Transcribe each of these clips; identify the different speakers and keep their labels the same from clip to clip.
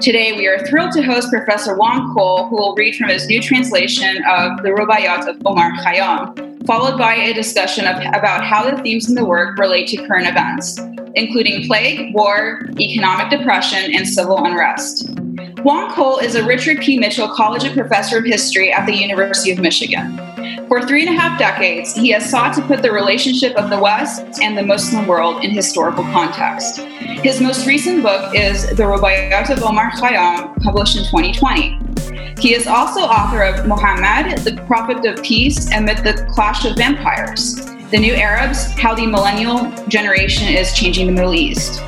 Speaker 1: Today, we are thrilled to host Professor Juan Cole, who will read from his new translation of the Rubaiyat of Omar Khayyam, followed by a discussion of, about how the themes in the work relate to current events, including plague, war, economic depression, and civil unrest. Juan Cole is a Richard P. Mitchell Collegiate Professor of History at the University of Michigan. For three and a half decades, he has sought to put the relationship of the West and the Muslim world in historical context. His most recent book is The Rubaiyat of Omar Khayyam, published in 2020. He is also author of Muhammad, the Prophet of Peace Amid the Clash of Empires, The New Arabs, How the Millennial Generation is Changing the Middle East,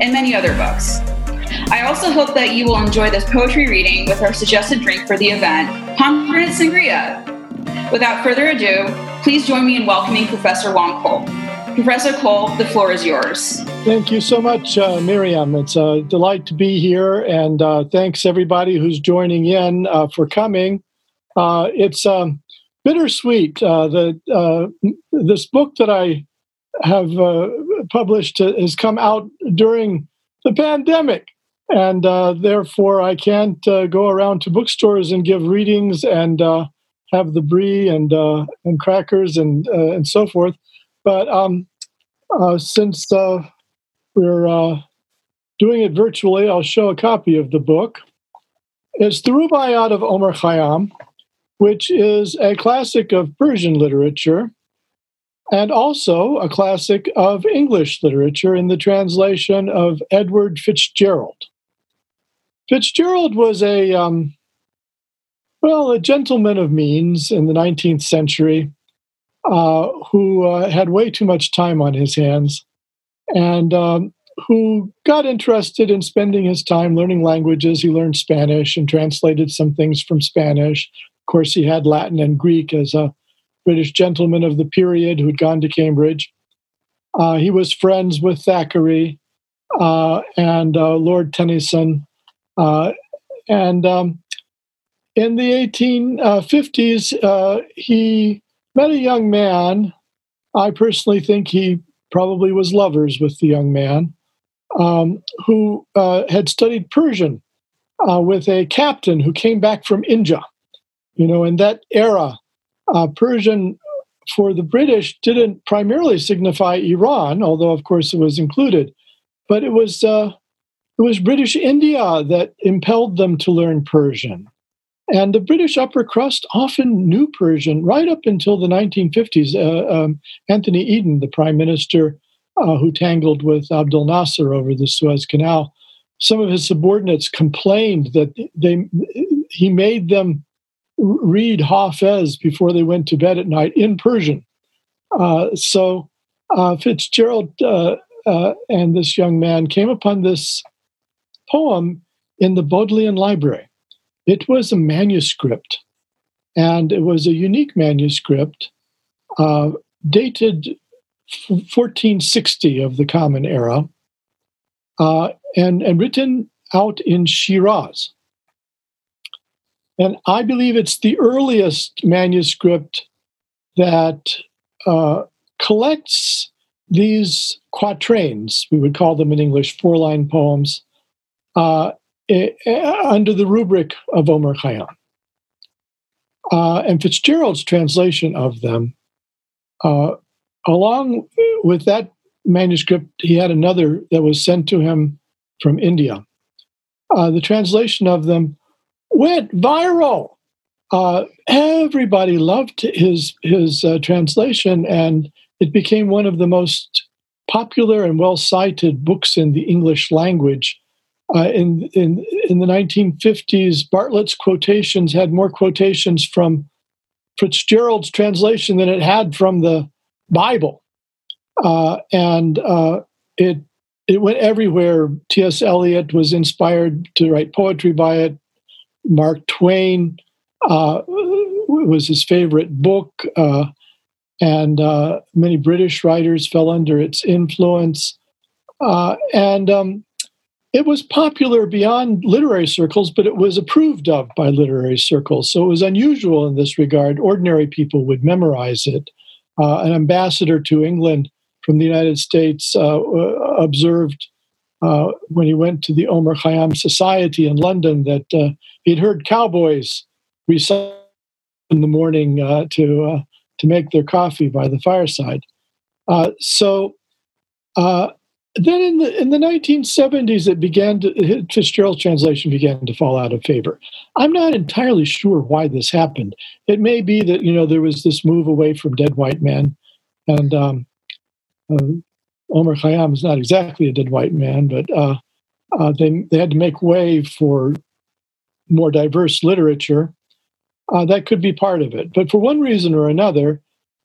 Speaker 1: and many other books. I also hope that you will enjoy this poetry reading with our suggested drink for the event, pomegranate sangria. Without further ado, please join me in welcoming Professor Juan Cole. Professor Cole, the floor is yours.
Speaker 2: Thank you so much, uh, Miriam. It's a delight to be here, and uh, thanks everybody who's joining in uh, for coming. Uh, it's um, bittersweet. Uh, the uh, this book that I have published has come out during the pandemic, and therefore I can't go around to bookstores and give readings and have the brie and uh, and crackers and uh, and so forth. But um, uh, since uh, we're uh, doing it virtually, I'll show a copy of the book. It's the Rubaiyat of Omar Khayyam, which is a classic of Persian literature and also a classic of English literature in the translation of Edward Fitzgerald. Fitzgerald was a um, well, a gentleman of means in the 19th century uh, who uh, had way too much time on his hands and um, who got interested in spending his time learning languages. He learned Spanish and translated some things from Spanish. Of course, he had Latin and Greek as a British gentleman of the period who'd gone to Cambridge. Uh, he was friends with Thackeray uh, and uh, Lord Tennyson. Uh, and um, in the 1850s, uh, he met a young man. I personally think he probably was lovers with the young man um, who uh, had studied Persian uh, with a captain who came back from India. You know, in that era, uh, Persian for the British didn't primarily signify Iran, although of course it was included, but it was uh, it was British India that impelled them to learn Persian. And the British upper crust often knew Persian right up until the 1950s. Uh, um, Anthony Eden, the prime minister uh, who tangled with Abdel Nasser over the Suez Canal, some of his subordinates complained that they he made them read Hafez before they went to bed at night in Persian. Uh, so uh, Fitzgerald uh, uh, and this young man came upon this poem in the Bodleian Library it was a manuscript, and it was a unique manuscript uh, dated 1460 of the Common Era uh, and, and written out in Shiraz. And I believe it's the earliest manuscript that uh, collects these quatrains, we would call them in English four line poems, uh, under the rubric of Omar Khayyam. Uh, and Fitzgerald's translation of them, uh, along with that manuscript, he had another that was sent to him from India. Uh, the translation of them went viral. Uh, everybody loved his his uh, translation, and it became one of the most popular and well cited books in the English language uh, in, in, in the 1950s, Bartlett's quotations had more quotations from Fitzgerald's translation than it had from the Bible. Uh, and uh, it, it went everywhere. T.S. Eliot was inspired to write poetry by it. Mark Twain uh, was his favorite book. Uh, and uh, many British writers fell under its influence. and um, it was popular beyond literary circles, but it was approved of by literary circles. So it was unusual in this regard. Ordinary people would memorize it. Uh, an ambassador to England from the United States uh, uh observed uh, when he went to the Omar Khayyam Society in London that uh, he'd heard cowboys recite in the morning uh, to to make their coffee by the fireside. So then in the in the 1970s, it began to Fitzgerald's translation began to fall out of favor. I'm not entirely sure why this happened. It may be that you know there was this move away from dead white men, and um, uh, Omar Khayyam is not exactly a dead white man, but uh, uh, they they had to make way for more diverse literature. Uh, that could be part of it, but for one reason or another,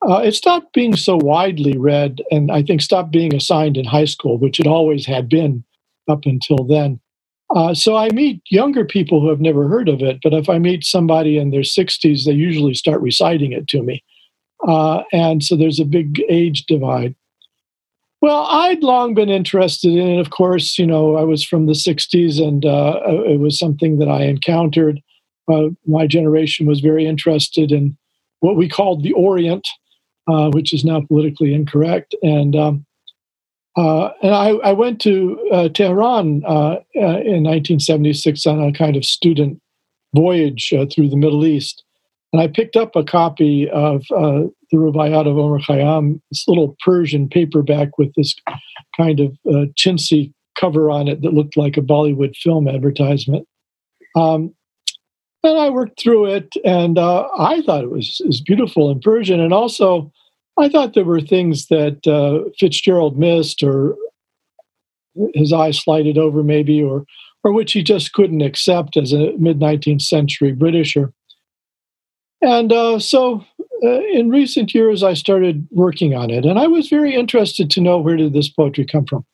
Speaker 2: uh, it stopped being so widely read, and I think stopped being assigned in high school, which it always had been up until then. Uh, so I meet younger people who have never heard of it, but if I meet somebody in their 60s, they usually start reciting it to me. Uh, and so there's a big age divide. Well, I'd long been interested in it. Of course, you know, I was from the 60s and uh, it was something that I encountered. Uh, my generation was very interested in what we called the Orient, uh, which is now politically incorrect. And um, uh, and I, I, went to uh, Tehran uh, in 1976 on a kind of student voyage through the Middle East. And I picked up a copy of uh, the Rubaiyat of Omar Khayyam, this little Persian paperback with this kind of uh, chintzy cover on it that looked like a Bollywood film advertisement. Um, and I worked through it, and uh, I thought it was, was beautiful in Persian. And also, I thought there were things that uh, Fitzgerald missed, or his eyes slided over, maybe, or or which he just couldn't accept as a mid 19th century Britisher. And uh, so uh, in recent years, I started working on it, and I was very interested to know where did this poetry come from.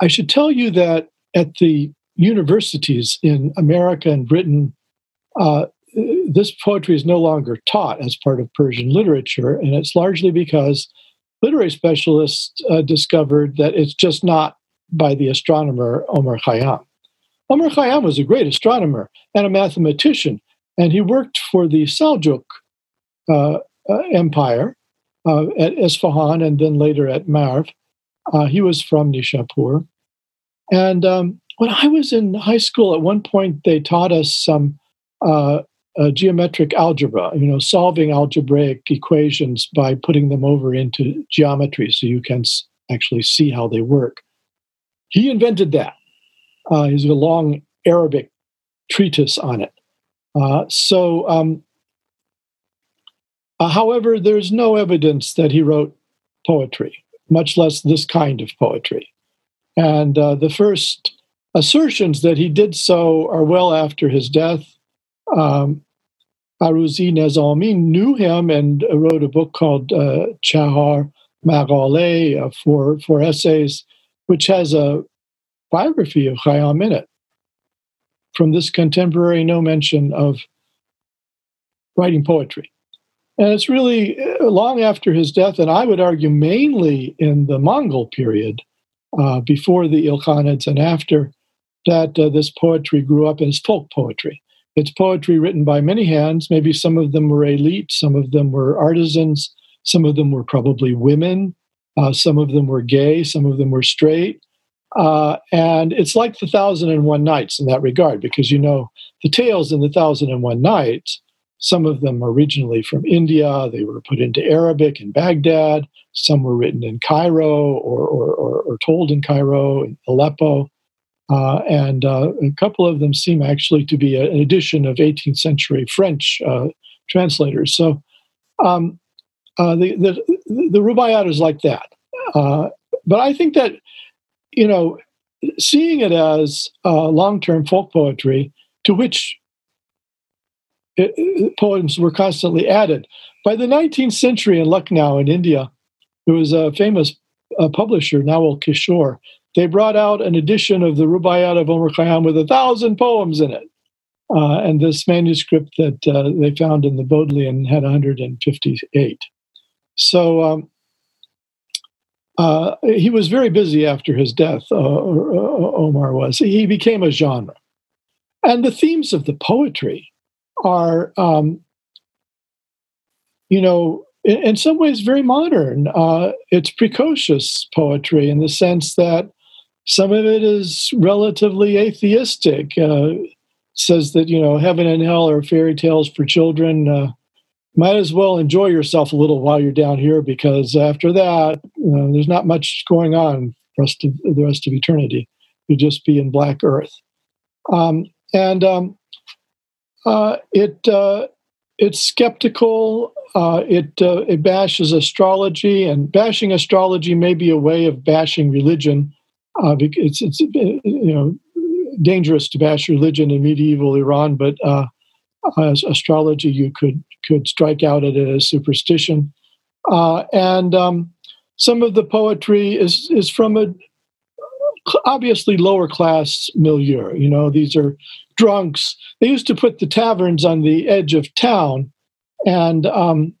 Speaker 2: I should tell you that at the universities in America and Britain, uh, this poetry is no longer taught as part of Persian literature, and it's largely because literary specialists uh, discovered that it's just not by the astronomer Omar Khayyam. Omar Khayyam was a great astronomer and a mathematician, and he worked for the Seljuk uh, uh, Empire uh, at Isfahan and then later at Marv. Uh, he was from Nishapur. And um, when I was in high school, at one point they taught us some uh, geometric algebra, you know, solving algebraic equations by putting them over into geometry so you can s- actually see how they work. He invented that. Uh, he's a long Arabic treatise on it. Uh, so, um, uh, however, there's no evidence that he wrote poetry, much less this kind of poetry. And uh, the first assertions that he did so are well after his death. Um, Aruzi Nezami knew him and wrote a book called uh, Chahar Maghale, uh, four, four essays, which has a biography of Khayyam in it from this contemporary no mention of writing poetry. And it's really uh, long after his death, and I would argue mainly in the Mongol period, uh, before the Ilkhanids and after, that uh, this poetry grew up as folk poetry. It's poetry written by many hands. Maybe some of them were elite, some of them were artisans, some of them were probably women, uh, some of them were gay, some of them were straight. Uh, and it's like the Thousand and One Nights in that regard, because you know the tales in the Thousand and One Nights. Some of them originally from India. They were put into Arabic in Baghdad. Some were written in Cairo or, or, or, or told in Cairo, in Aleppo. Uh, and uh, a couple of them seem actually to be a, an addition of 18th century French uh, translators. So um, uh, the, the, the Rubaiyat is like that. Uh, but I think that you know, seeing it as uh, long term folk poetry to which it, it, poems were constantly added. By the 19th century in Lucknow in India, there was a famous publisher, Nawal Kishore. They brought out an edition of the Rubaiyat of Omar Khayyam with a thousand poems in it. Uh, and this manuscript that uh, they found in the Bodleian had 158. So um, uh, he was very busy after his death, uh, uh, Omar was. He became a genre. And the themes of the poetry are, um, you know, in, in, some ways very modern. Uh, it's precocious poetry in the sense that some of it is relatively atheistic. Uh, says that you know heaven and hell are fairy tales for children. Uh, might as well enjoy yourself a little while you're down here because after that, there's not much going on for rest of the rest of eternity. You just be in black earth, um, and um, uh, it uh, it's skeptical. Uh, it uh, it bashes astrology, and bashing astrology may be a way of bashing religion. Uh, it's it's you know dangerous to bash religion in medieval Iran, but uh, as astrology you could could strike out at it as superstition. Uh, and um, some of the poetry is is from a obviously lower class milieu. You know, these are drunks. They used to put the taverns on the edge of town, and um,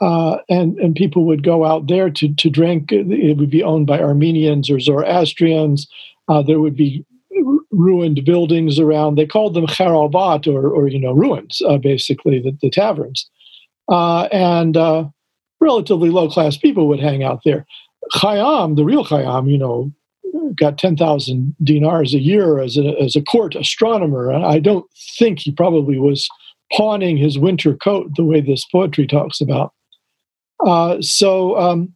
Speaker 2: uh, and and people would go out there to to drink. It would be owned by Armenians or Zoroastrians. Uh, there would be ruined buildings around. They called them kharabat or, or you know ruins, uh, basically the, the taverns, uh, and uh, relatively low class people would hang out there. Khayyam, the real Khayyam, you know, got ten thousand dinars a year as a as a court astronomer. I don't think he probably was pawning his winter coat the way this poetry talks about. Uh, so. Um,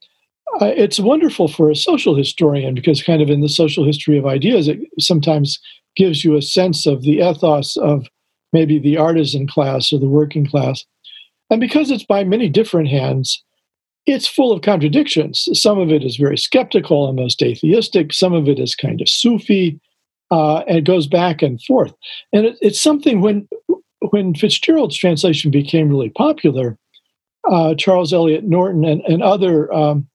Speaker 2: it's wonderful for a social historian because, kind of, in the social history of ideas, it sometimes gives you a sense of the ethos of maybe the artisan class or the working class. And because it's by many different hands, it's full of contradictions. Some of it is very skeptical, almost atheistic. Some of it is kind of Sufi, uh, and it goes back and forth. And it, it's something when when Fitzgerald's translation became really popular, uh, Charles Eliot Norton and, and other um,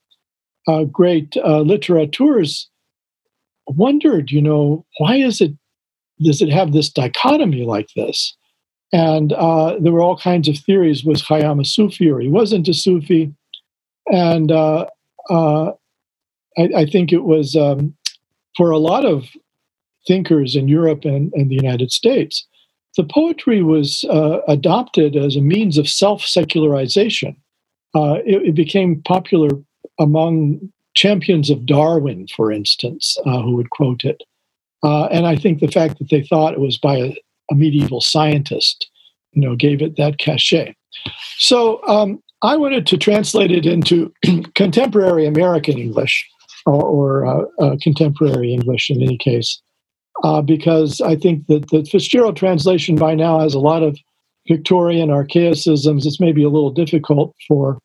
Speaker 2: uh, great uh, literateurs wondered, you know, why is it does it have this dichotomy like this? And uh, there were all kinds of theories. Was Khayyam a Sufi or he wasn't a Sufi? And uh, I, I, think it was um, for a lot of thinkers in Europe and, and the United States, the poetry was uh, adopted as a means of self secularization. Uh, it, it, became popular among champions of Darwin, for instance, uh, who would quote it. Uh, and I think the fact that they thought it was by a, a medieval scientist, you know, gave it that cachet. So um, I wanted to translate it into contemporary American English or, or uh, uh, contemporary English in any case, uh, because I think that the Fitzgerald translation by now has a lot of Victorian archaicisms. It's maybe a little difficult for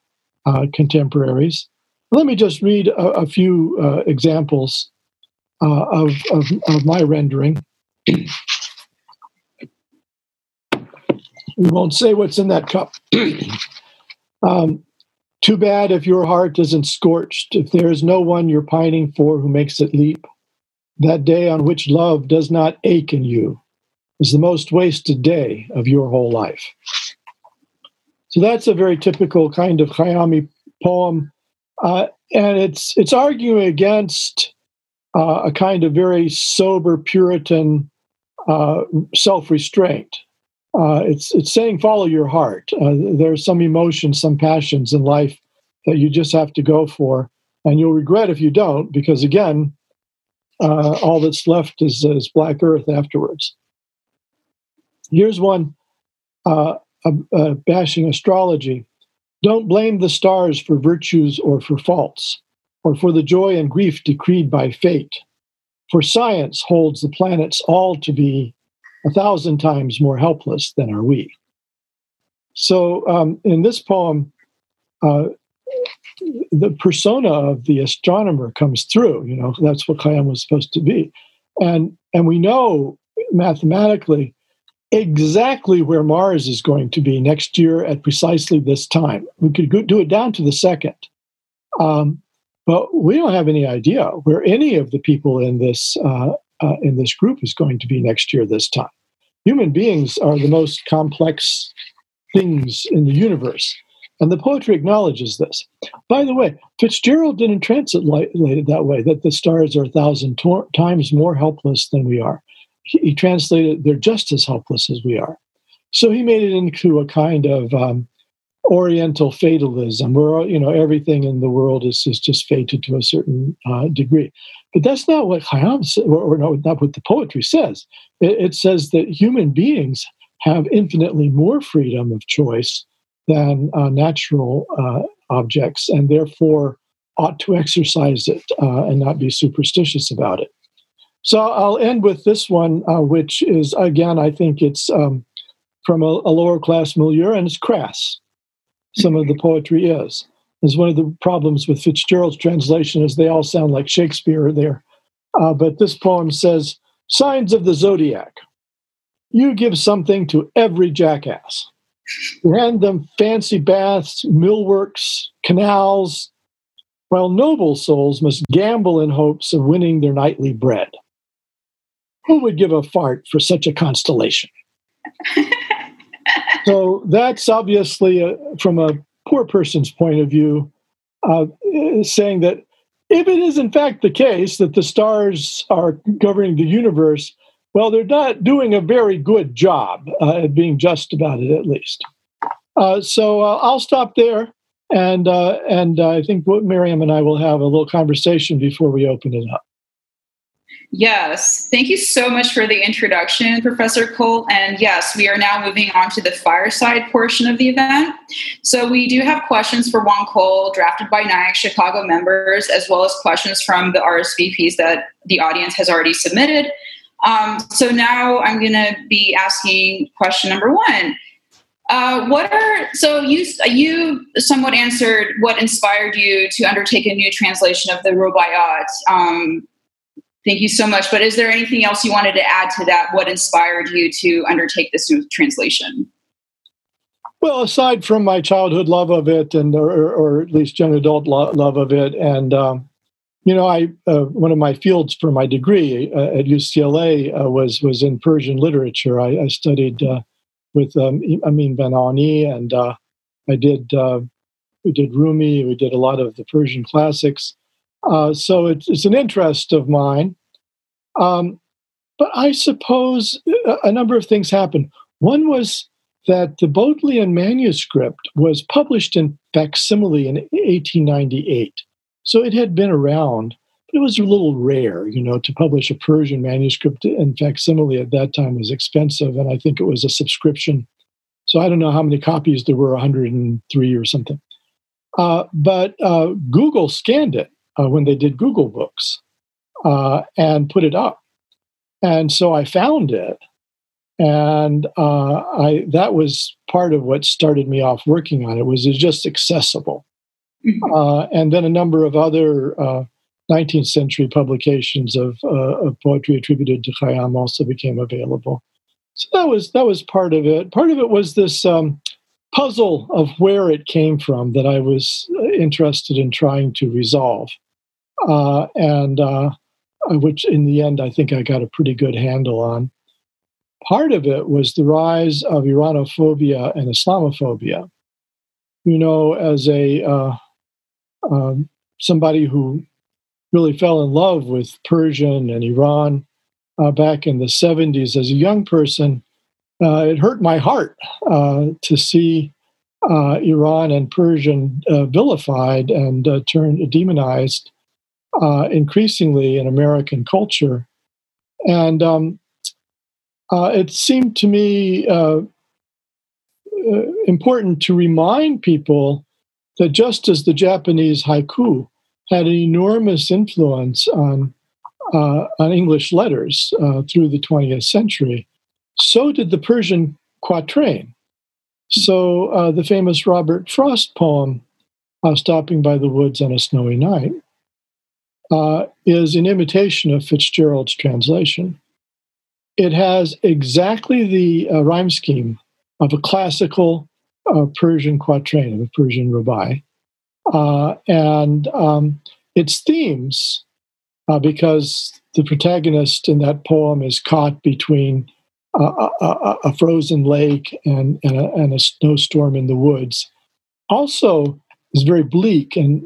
Speaker 2: uh, contemporaries. Let me just read a, a few uh, examples uh, of, of, of, my rendering. we won't say what's in that cup. um, too bad if your heart isn't scorched, if there is no one you're pining for who makes it leap. That day on which love does not ache in you is the most wasted day of your whole life. So that's a very typical kind of Khayyami poem uh, and it's it's arguing against uh, a kind of very sober Puritan uh, self-restraint. Uh, it's it's saying follow your heart. Uh, there's some emotions, some passions in life that you just have to go for, and you'll regret if you don't, because again, uh, all that's left is, is black earth afterwards. Here's one bashing astrology. Don't blame the stars for virtues or for faults, or for the joy and grief decreed by fate. For science holds the planets all to be a thousand times more helpless than are we. So, um, in this poem, uh, the persona of the astronomer comes through. You know, that's what Khayyam was supposed to be, and and we know mathematically exactly where Mars is going to be next year at precisely this time. We could do it down to the second. Um, but we don't have any idea where any of the people in this uh, uh, in this group is going to be next year this time. Human beings are the most complex things in the universe, and the poetry acknowledges this. By the way, Fitzgerald didn't translate it that way. That the stars are a thousand to- times more helpless than we are he, translated they're just as helpless as we are. So he made it into a kind of um, Oriental fatalism, where you know everything in the world is, is just fated to a certain uh, degree. But that's not what Khayyam or, or no, not what the poetry says. It, it says that human beings have infinitely more freedom of choice than uh, natural uh, objects, and therefore ought to exercise it uh, and not be superstitious about it. So I'll end with this one, uh, which is again, I think it's um, from a, a, lower class milieu, and it's crass. Some of the poetry is. Is one of the problems with Fitzgerald's translation is they all sound like Shakespeare there. Uh, but this poem says, "Signs of the zodiac. You give something to every jackass. Them fancy baths, millworks, canals, while noble souls must gamble in hopes of winning their nightly bread." Who would give a fart for such a constellation? so that's obviously a, from a poor person's point of view, uh, saying that if it is in fact the case that the stars are governing the universe, well, they're not doing a very good job uh, at being just about it, at least. Uh, so uh, I'll stop there, and uh, and I think Miriam and I will have a little conversation before we open it up.
Speaker 1: Yes, thank you so much for the introduction, Professor Cole. And yes, we are now moving on to the fireside portion of the event. So we do have questions for Juan Cole drafted by NIAC Chicago members, as well as questions from the RSVPs that the audience has already submitted. Um, so now I'm going to be asking question number one. Uh, what are so you you somewhat answered what inspired you to undertake a new translation of the Rubaiyat um, Thank you so much. But is there anything else you wanted to add to that? What inspired you to undertake this new translation?
Speaker 2: Well, aside from my childhood love of it, and or, or at least young adult lo- love of it, and um, you know, I uh, one of my fields for my degree uh, at UCLA uh, was was in Persian literature. I, I studied uh, with um, Amin Banani, and uh, I did uh, we did Rumi. We did a lot of the Persian classics. So it's, it's, an interest of mine. Um, but I suppose a number of things happened. One was that the Bodleian manuscript was published in facsimile in 1898. So it had been around, but it was a little rare, you know, to publish a Persian manuscript in facsimile at that time was expensive, and I think it was a subscription. So I don't know how many copies there were, 103 or something. Uh, but uh, Google scanned it uh, when they did Google Books uh, and put it up. And so I found it, and uh, I that was part of what started me off working on it. Was it just accessible? Mm-hmm. Uh, and then a number of other 19th uh, century publications of, uh, of poetry attributed to Khayyam also became available. So that was that was part of it. Part of it was this um, puzzle of where it came from that I was interested in trying to resolve uh, and uh, which in the end I think I got a pretty good handle on. Part of it was the rise of Iranophobia and Islamophobia. You know, as a uh, um, somebody who really fell in love with Persian and Iran uh, back in the 70s as a young person, uh, it hurt my heart uh, to see uh, Iran and Persian uh, vilified and uh, turned demonized increasingly in American culture. And um, it seemed to me important to remind people that just as the Japanese haiku had an enormous influence on, uh, on English letters uh, through the 20th century, so did the Persian quatrain. So the famous Robert Frost poem, Stopping by the Woods on a Snowy Night, uh, is an imitation of Fitzgerald's translation. It has exactly the uh, rhyme scheme of a classical uh, Persian quatrain, of a Persian rubai. Uh, and um, its themes, uh, because the protagonist in that poem is caught between a, a, a frozen lake and, and a, and a snowstorm in the woods, also is very bleak and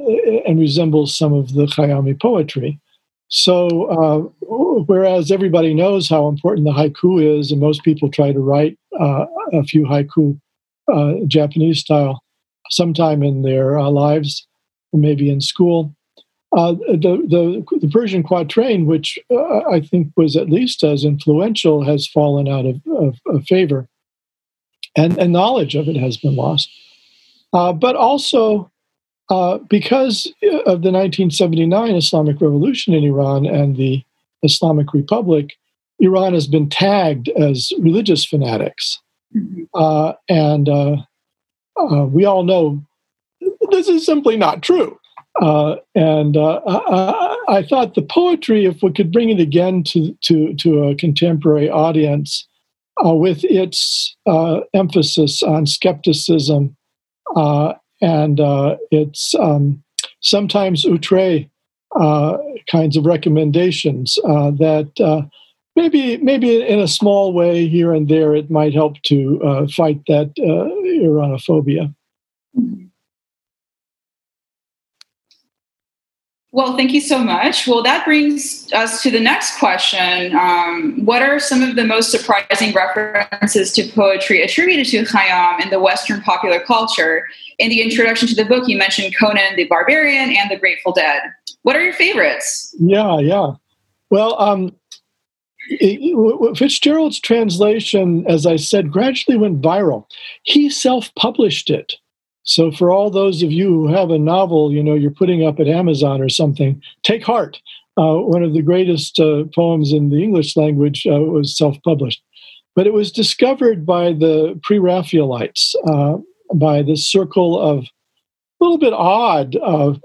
Speaker 2: and resembles some of the Khayyami poetry. So, uh, whereas everybody knows how important the haiku is, and most people try to write uh, a few haiku uh, Japanese style sometime in their uh, lives, maybe in school, uh, the, the, the Persian quatrain, which uh, I think was at least as influential, has fallen out of, of, of favor, and, and knowledge of it has been lost. Uh, but also uh, because of the 1979 Islamic Revolution in Iran and the Islamic Republic, Iran has been tagged as religious fanatics. Mm-hmm. Uh, and uh, uh, we all know this is simply not true. Uh, and uh, I, I, thought the poetry, if we could bring it again to, to, to a contemporary audience uh, with its emphasis on skepticism and its um, sometimes outre kinds of recommendations, that maybe maybe in a small way here and there it might help to uh, fight that uh, Iranophobia.
Speaker 1: Well, thank you so much. Well, that brings us to the next question. Um, what are some of the most surprising references to poetry attributed to Khayyam in the Western popular culture? In the introduction to the book, you mentioned Conan the Barbarian and the Grateful Dead. What are your favorites?
Speaker 2: Yeah, yeah. Well, um, Fitzgerald's translation, as I said, gradually went viral. He self published it. So, for all those of you who have a novel, you know, you're putting up at Amazon or something, take heart. Uh, one of the greatest uh, poems in the English language uh, was self published. But it was discovered by the pre Raphaelites, uh, by the circle of a little bit odd of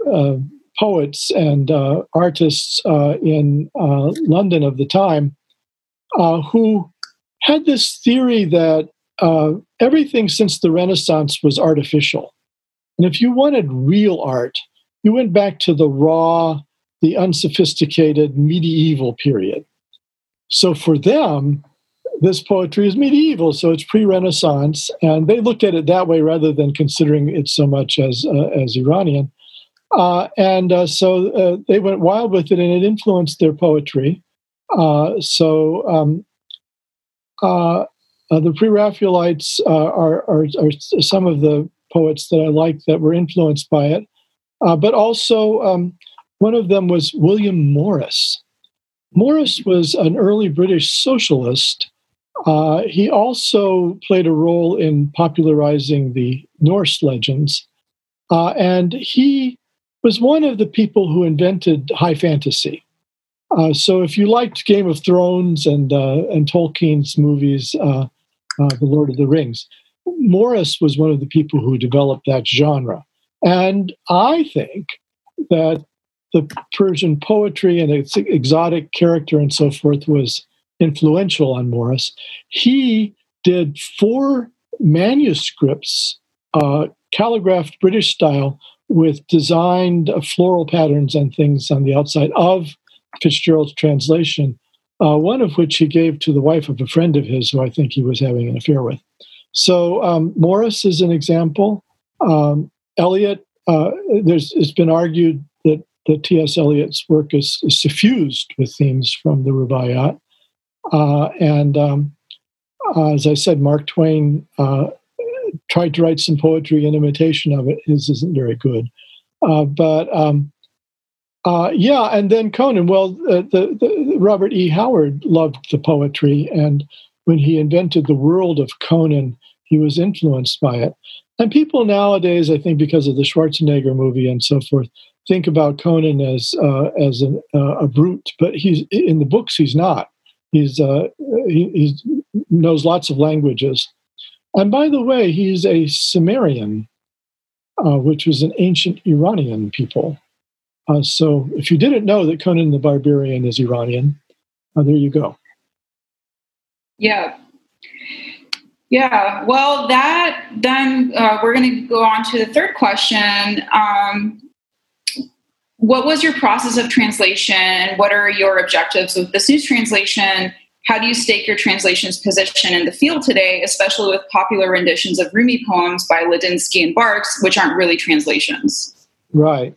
Speaker 2: poets and uh, artists uh, in London of the time uh, who had this theory that uh, everything since the Renaissance was artificial. And if you wanted real art, you went back to the raw, the unsophisticated medieval period. So for them, this poetry is medieval, so it's pre-Renaissance, and they looked at it that way rather than considering it so much as uh, as Iranian. Uh, and uh, so uh, they went wild with it, and it influenced their poetry. Uh, so um, uh, uh, the Pre-Raphaelites are, are, are, some of the poets that I like that were influenced by it. but also, um, one of them was William Morris. Morris was an early British socialist. Uh, he also played a role in popularizing the Norse legends. Uh, and he was one of the people who invented high fantasy. Uh, so if you liked Game of Thrones and uh, and Tolkien's movies, uh, uh, The Lord of the Rings, Morris was one of the people who developed that genre. And I think that the Persian poetry and its exotic character and so forth was influential on Morris. He did four manuscripts, uh, calligraphed British style, with designed floral patterns and things on the outside of Fitzgerald's translation, uh, one of which he gave to the wife of a friend of his who I think he was having an affair with. So um, Morris is an example. Um, Eliot, uh, there's it's been argued that that T.S. Eliot's work is, is, suffused with themes from the Rubaiyat. Uh, and um, as I said, Mark Twain uh, tried to write some poetry in imitation of it. His isn't very good. Uh, but um, uh, yeah, and then Conan. Well, uh, the, the, Robert E. Howard loved the poetry, and when he invented the world of Conan, he was influenced by it. And people nowadays, I think, because of the Schwarzenegger movie and so forth, think about Conan as uh, as an, uh, a brute. But he's in the books. He's not. He's uh, he he's, knows lots of languages. And by the way, he's a Cimmerian, uh, which was an ancient Iranian people. Uh, so if you didn't know that Conan the Barbarian is Iranian, uh, there you go.
Speaker 1: Yeah. Yeah. Well, that then uh, we're going to go on to the third question. Um, what was your process of translation? What are your objectives with this new translation? How do you stake your translation's position in the field today, especially with popular renditions of Rumi poems by Ladinsky and Barks, which aren't really translations?
Speaker 2: Right.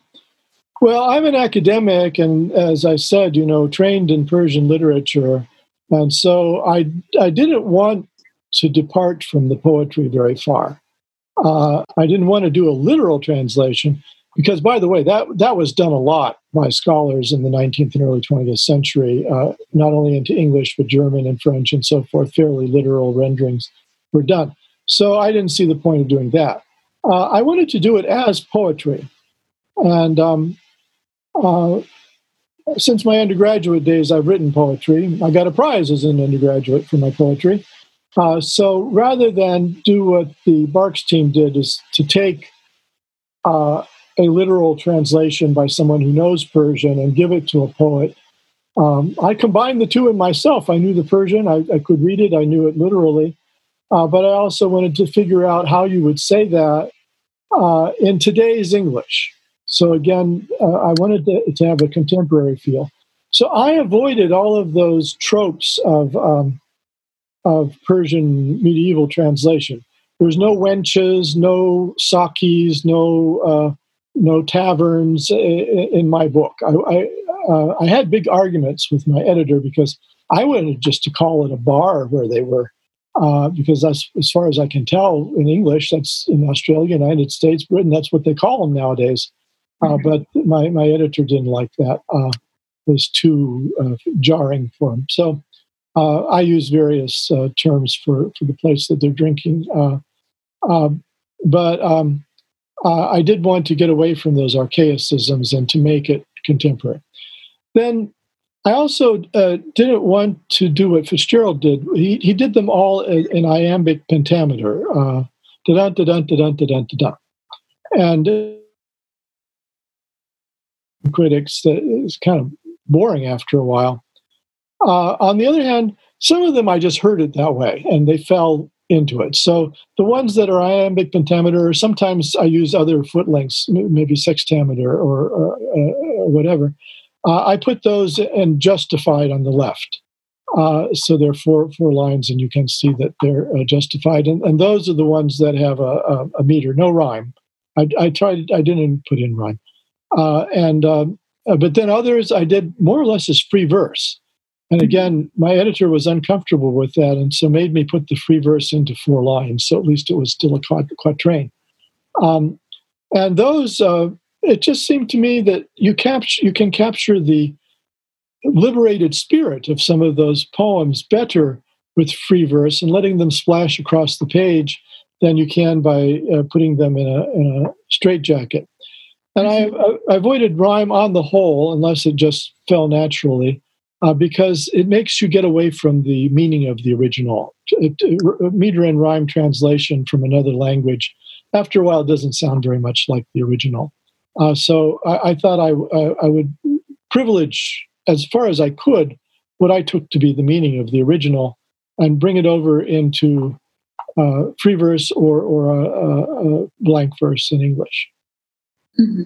Speaker 2: Well, I'm an academic, and as I said, you know, trained in Persian literature, and so I I didn't want to depart from the poetry very far. Uh, I didn't want to do a literal translation. because, by the way, that that was done a lot by scholars in the 19th and early 20th century, uh, not only into English but German and French and so forth. Fairly literal renderings were done. So I didn't see the point of doing that. Uh, I wanted to do it as poetry, and um, uh, since my undergraduate days, I've written poetry. I got a prize as an undergraduate for my poetry. Uh, so rather than do what the Barks team did, is to take uh, a literal translation by someone who knows Persian and give it to a poet. Um, I combined the two in myself. I knew the Persian, I, I could read it, I knew it literally, uh, but I also wanted to figure out how you would say that uh, in today's English. So again, uh, I wanted to, to, have a contemporary feel. So I avoided all of those tropes of um, of Persian medieval translation. There's no wenches, no sakis, no uh, no taverns in my book. I, I, uh, I, had big arguments with my editor because I wanted just to call it a bar where they were, uh, because that's as far as I can tell in English. That's in Australia, United States, Britain. That's what they call them nowadays. Uh, but my my editor didn't like that. Uh, it was too uh, jarring for him. So uh, I use various terms for for the place that they're drinking. but um, uh, I did want to get away from those archaicisms and to make it contemporary. Then I also uh, didn't want to do what Fitzgerald did. He, he did them all in, in iambic pentameter. Uh, da-dun, da-dun, da-dun, da-dun, da-dun. And uh, critics, that is kind of boring after a while. Uh, on the other hand, some of them I just heard it that way, and they fell into it. So the ones that are iambic pentameter, sometimes I use other foot lengths, maybe sextameter or, or, uh, or whatever. Uh, I put those and justified on the left. Uh, so there are four, four lines, and you can see that they're uh, justified. And, and, those are the ones that have a, a, a meter, no rhyme. I, I, tried, I didn't put in rhyme. Uh, and um, uh, but then others I did more or less as free verse. And mm-hmm. again, my editor was uncomfortable with that, and so made me put the free verse into four lines. So at least it was still a quatrain. Um, and those, uh, it just seemed to me that you capture, you can capture the liberated spirit of some of those poems better with free verse and letting them splash across the page than you can by uh, putting them in a, in a straitjacket. And I. I, avoided rhyme on the whole, unless it just fell naturally uh, because it makes you get away from the meaning of the original. It, it, meter and rhyme translation from another language, after a while, doesn't sound very much like the original. Uh, so I, I thought I, I, would privilege, as far as I could, what I took to be the meaning of the original and bring it over into uh, free verse or, or a, a, a, blank verse in English.
Speaker 1: Mm-hmm.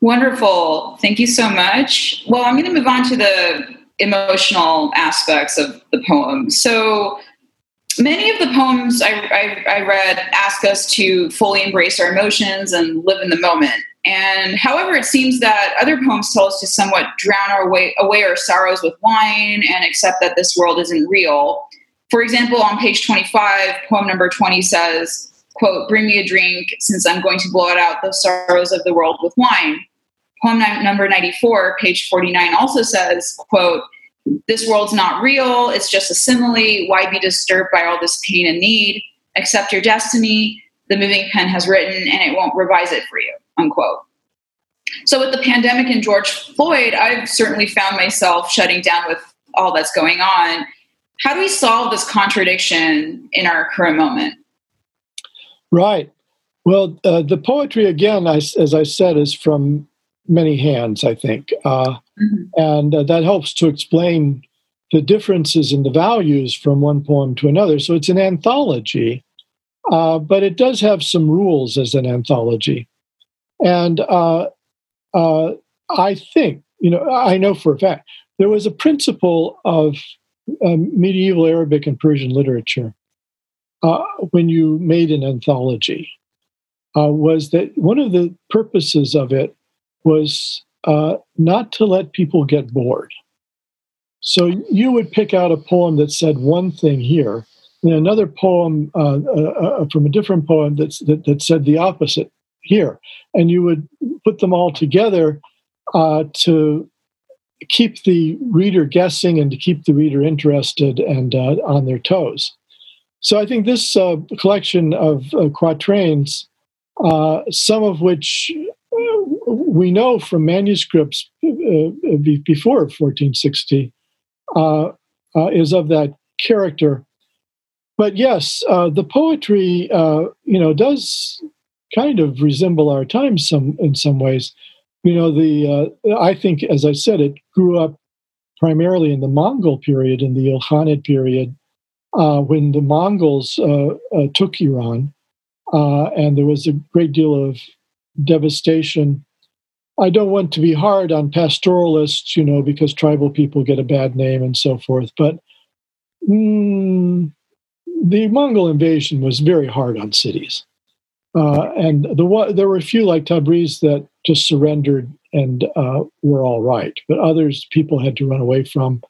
Speaker 1: Wonderful. Thank you so much. Well, I'm going to move on to the emotional aspects of the poem. So, many of the poems I, I, I, read ask us to fully embrace our emotions and live in the moment. And however, it seems that other poems tell us to somewhat drown our way, away our sorrows with wine and accept that this world isn't real. For example, on page 25, poem number 20 says, quote, bring me a drink since I'm going to blot out the sorrows of the world with wine. Poem number 94, page 49 also says, quote, this world's not real. It's just a simile. Why be disturbed by all this pain and need? Accept your destiny. The moving pen has written and it won't revise it for you, unquote. So with the pandemic and George Floyd, I've certainly found myself shutting down with all that's going on. How do we solve this contradiction in our current moment?
Speaker 2: Right. Well, uh, the poetry, again, I, as I said, is from many hands, I think. Uh, mm-hmm. And uh, that helps to explain the differences in the values from one poem to another. So it's an anthology, uh, but it does have some rules as an anthology. And uh, uh, I think, you know, I know for a fact, there was a principle of medieval Arabic and Persian literature uh, when you made an anthology. was that one of the purposes of it was uh, not to let people get bored. So you would pick out a poem that said one thing here, and another poem uh, uh, uh from a different poem that, that said the opposite here, and you would put them all together uh, to keep the reader guessing and to keep the reader interested and uh, on their toes. So I think this uh, collection of uh, quatrains, uh, some of which uh, we know from manuscripts uh, before 1460, is of that character. But yes, the poetry, you know, does kind of resemble our times some in some ways you know the uh, i think as i said it grew up primarily in the mongol period in the ilkhanid period uh, when the mongols uh, uh took iran uh, and there was a great deal of devastation i don't want to be hard on pastoralists you know because tribal people get a bad name and so forth but mm, the mongol invasion was very hard on cities uh, and the there were a few like Tabriz that just surrendered and uh, were all right, but others people had to run away from.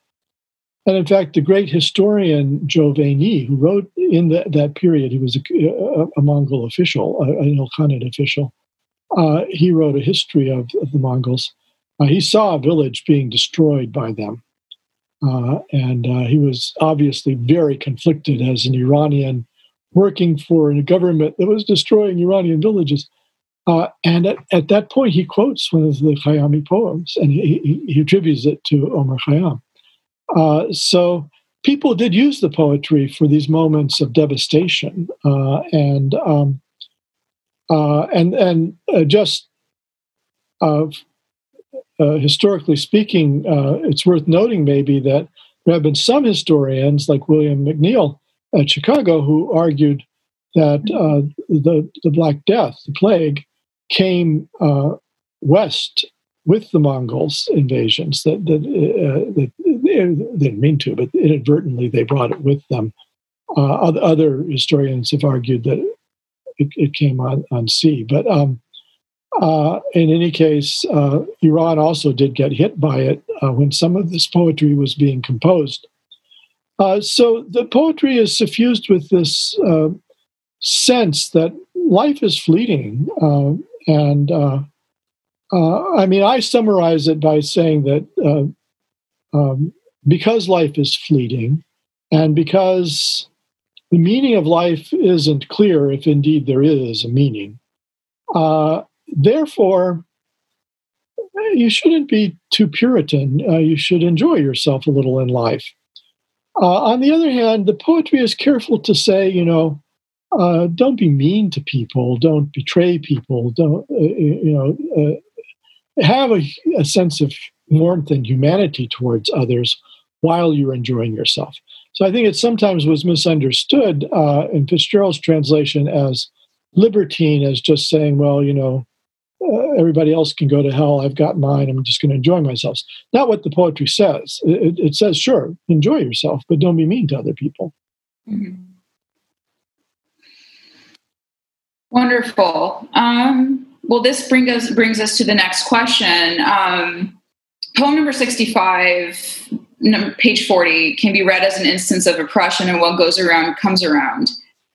Speaker 2: And in fact, the great historian Juvayni, who wrote in the, that period, he was a, a, a Mongol official, a, an Ilkhanid official. Uh, he wrote a history of, of the Mongols. Uh, he saw a village being destroyed by them. Uh, and uh, he was obviously very conflicted as an Iranian working for a government that was destroying Iranian villages. Uh, and at, at, that point, he quotes one of the Khayyami poems and he, he, he attributes it to Omar Khayyam. Uh, so people did use the poetry for these moments of devastation. Uh, and, um, uh, and, and uh, just uh, historically speaking, it's worth noting maybe that there have been some historians like William McNeill at Chicago who argued that the the Black Death, the plague, came west with the Mongols invasions. That that, uh, that they didn't mean to, but inadvertently they brought it with them. Uh, other historians have argued that it, it came on, on sea, but um, uh, in any case, uh, Iran also did get hit by it when some of this poetry was being composed uh, so the poetry is suffused with this uh, sense that life is fleeting. Uh, and uh, uh, I mean, I summarize it by saying that um, because life is fleeting and because the meaning of life isn't clear, if indeed there is a meaning, therefore, you shouldn't be too Puritan. you should enjoy yourself a little in life. Uh, on the other hand, the poetry is careful to say, you know, uh, don't be mean to people, don't betray people, don't, uh, you know, uh, have a, a, sense of warmth and humanity towards others while you're enjoying yourself. So I think it sometimes was misunderstood uh, in Fitzgerald's translation as libertine, as just saying, well, you know, uh, everybody else can go to hell. I've got mine. I'm just going to enjoy myself. Not what the poetry says. It, it, says, sure, enjoy yourself, but don't be mean to other people. Mm-hmm.
Speaker 1: Wonderful. Um, well, this bring us, brings us to the next question. Um, poem number 65, page 40, can be read as an instance of oppression and what goes around comes around.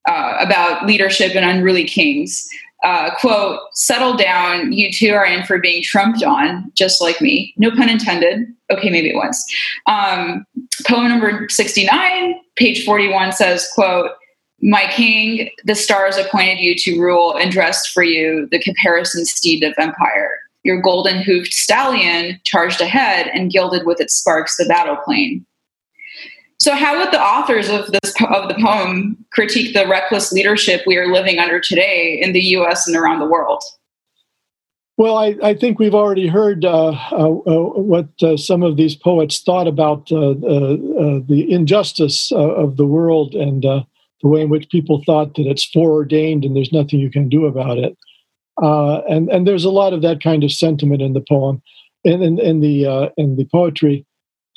Speaker 1: Uh, about leadership and unruly kings uh, quote, settle down. You two are in for being trumped on, just like me. No pun intended. Okay, maybe it was. Um, poem number 69, page 41 says, quote, my king, the stars appointed you to rule and dressed for you the caparison steed of empire. Your golden hoofed stallion charged ahead and gilded with its sparks the battle plain. So, how would the authors of this of the poem critique the reckless leadership we are living under today in the U.S. and around the world?
Speaker 2: Well, I, I think we've already heard uh, uh, uh, what uh, some of these poets thought about uh, uh, the injustice of the world and the way in which people thought that it's foreordained and there's nothing you can do about it. and and there's a lot of that kind of sentiment in the poem, in in, in the in the poetry.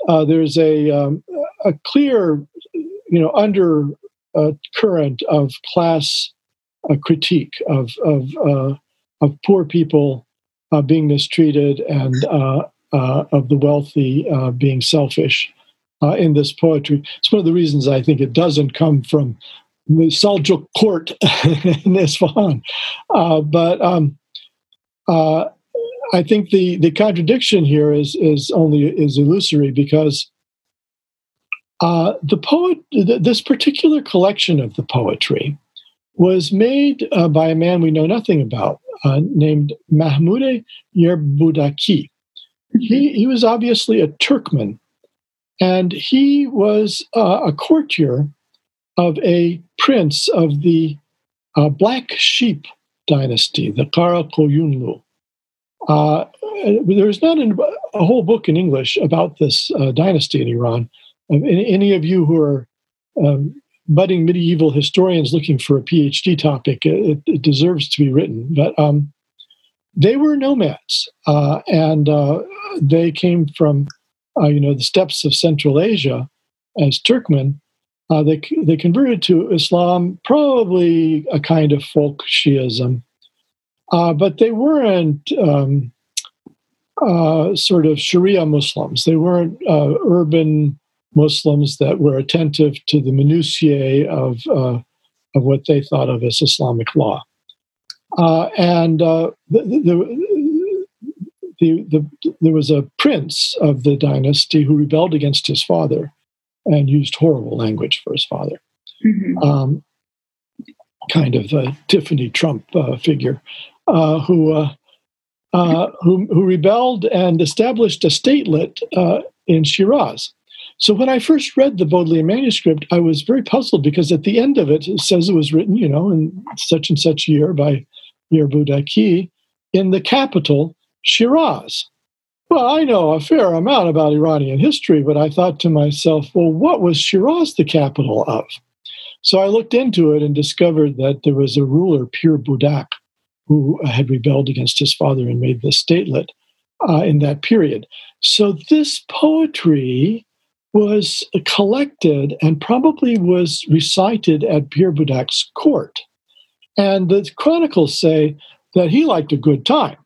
Speaker 2: there's a um, a clear, you know, under uh, current of class uh, critique of of uh, of poor people uh, being mistreated and uh, uh, of the wealthy being selfish in this poetry. It's one of the reasons I think it doesn't come from the Seljuk court in Isfahan. Uh, but um, uh, I think the, the contradiction here is is only is illusory because uh, the poet th- this particular collection of the poetry was made uh, by a man we know nothing about uh, named Mahmoud Yerbudaki. He, he was obviously a Turkmen, and he was uh, a courtier of a prince of the uh, Black Sheep dynasty, the Karakoyunlu. Uh, there's not an, a whole book in English about this uh, dynasty in Iran. Um, any of you who are um, budding medieval historians looking for a PhD topic, it, it deserves to be written. But um, they were nomads, uh, and uh, they came from, uh, you know, the steppes of Central Asia as Turkmen. Uh, they they converted to Islam, probably a kind of folk Shiism, uh, but they weren't um, uh, sort of Sharia Muslims. They weren't urban Muslims that were attentive to the minutiae of uh, of what they thought of as Islamic law. Uh, and uh, the, the, the, the, there was a prince of the dynasty who rebelled against his father and used horrible language for his father. Mm-hmm. Um, kind of a Tiffany Trump uh, figure uh, who, uh, who, who rebelled and established a statelet in Shiraz. So when I first read the Bodleian manuscript, I was very puzzled because at the end of it, it says it was written, you know, in such and such year by Yerbudaki in the capital, Shiraz. Well, I know a fair amount about Iranian history, but I thought to myself, well, what was Shiraz the capital of? So I looked into it and discovered that there was a ruler, Pir Budak, who had rebelled against his father and made the statelet uh, in that period. So this poetry was collected and probably was recited at Pir Budak's court. And the chronicles say that he liked a good time,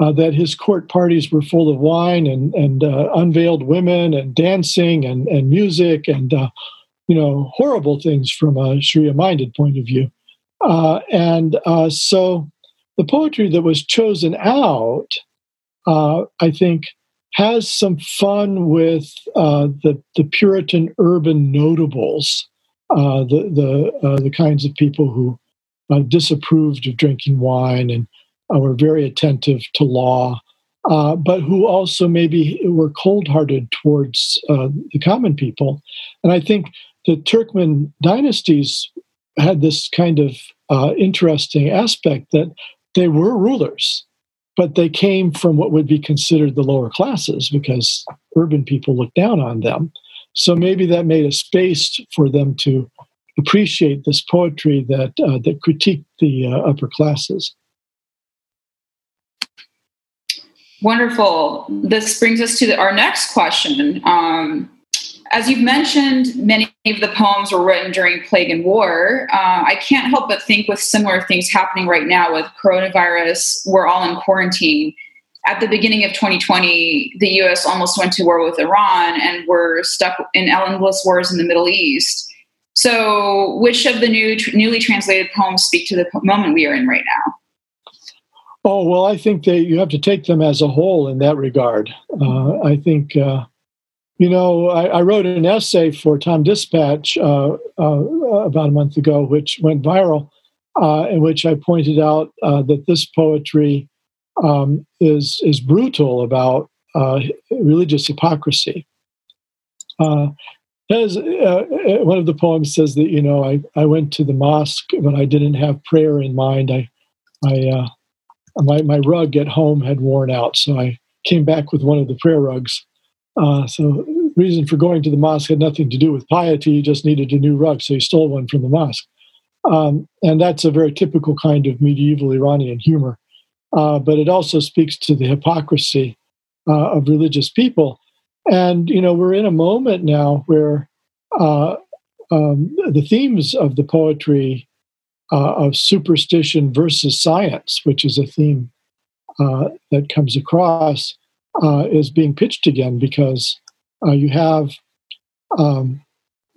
Speaker 2: uh, that his court parties were full of wine and, and uh, unveiled women and dancing and, and music and, uh, you know, horrible things from a Sharia minded point of view. Uh, and uh, so the poetry that was chosen out, uh, I think, has some fun with the the Puritan urban notables, the the the kinds of people who disapproved of drinking wine and uh, were very attentive to law, uh, but who also maybe were cold-hearted towards the common people. And I think the Turkmen dynasties had this kind of interesting aspect that they were rulers but they came from what would be considered the lower classes because urban people looked down on them. So maybe that made a space for them to appreciate this poetry that uh, that critiqued the uh, upper classes.
Speaker 1: Wonderful. This brings us to the, our next question. Um, as you've mentioned, many of the poems were written during plague and war. Uh, I can't help but think with similar things happening right now with coronavirus, we're all in quarantine. At the beginning of 2020, the US almost went to war with Iran and we're stuck in endless wars in the Middle East. So, which of the new newly translated poems speak to the moment we are in right now?
Speaker 2: Oh, well, I think that you have to take them as a whole in that regard. Uh, I think. Uh, you know, I, I, wrote an essay for TomDispatch uh, uh, about a month ago, which went viral, uh, in which I pointed out uh, that this poetry um, is is brutal about uh, religious hypocrisy. Uh, as one of the poems says that you know, I, I went to the mosque, but I didn't have prayer in mind. I, I my my rug at home had worn out, so I came back with one of the prayer rugs uh, so reason for going to the mosque had nothing to do with piety. He just needed a new rug, so he stole one from the mosque. Um, and that's a very typical kind of medieval Iranian humor. Uh, but it also speaks to the hypocrisy uh, of religious people. And, you know, we're in a moment now where uh, um, the themes of the poetry uh, of superstition versus science, which is a theme uh, that comes across, uh, is being pitched again because uh, you have um,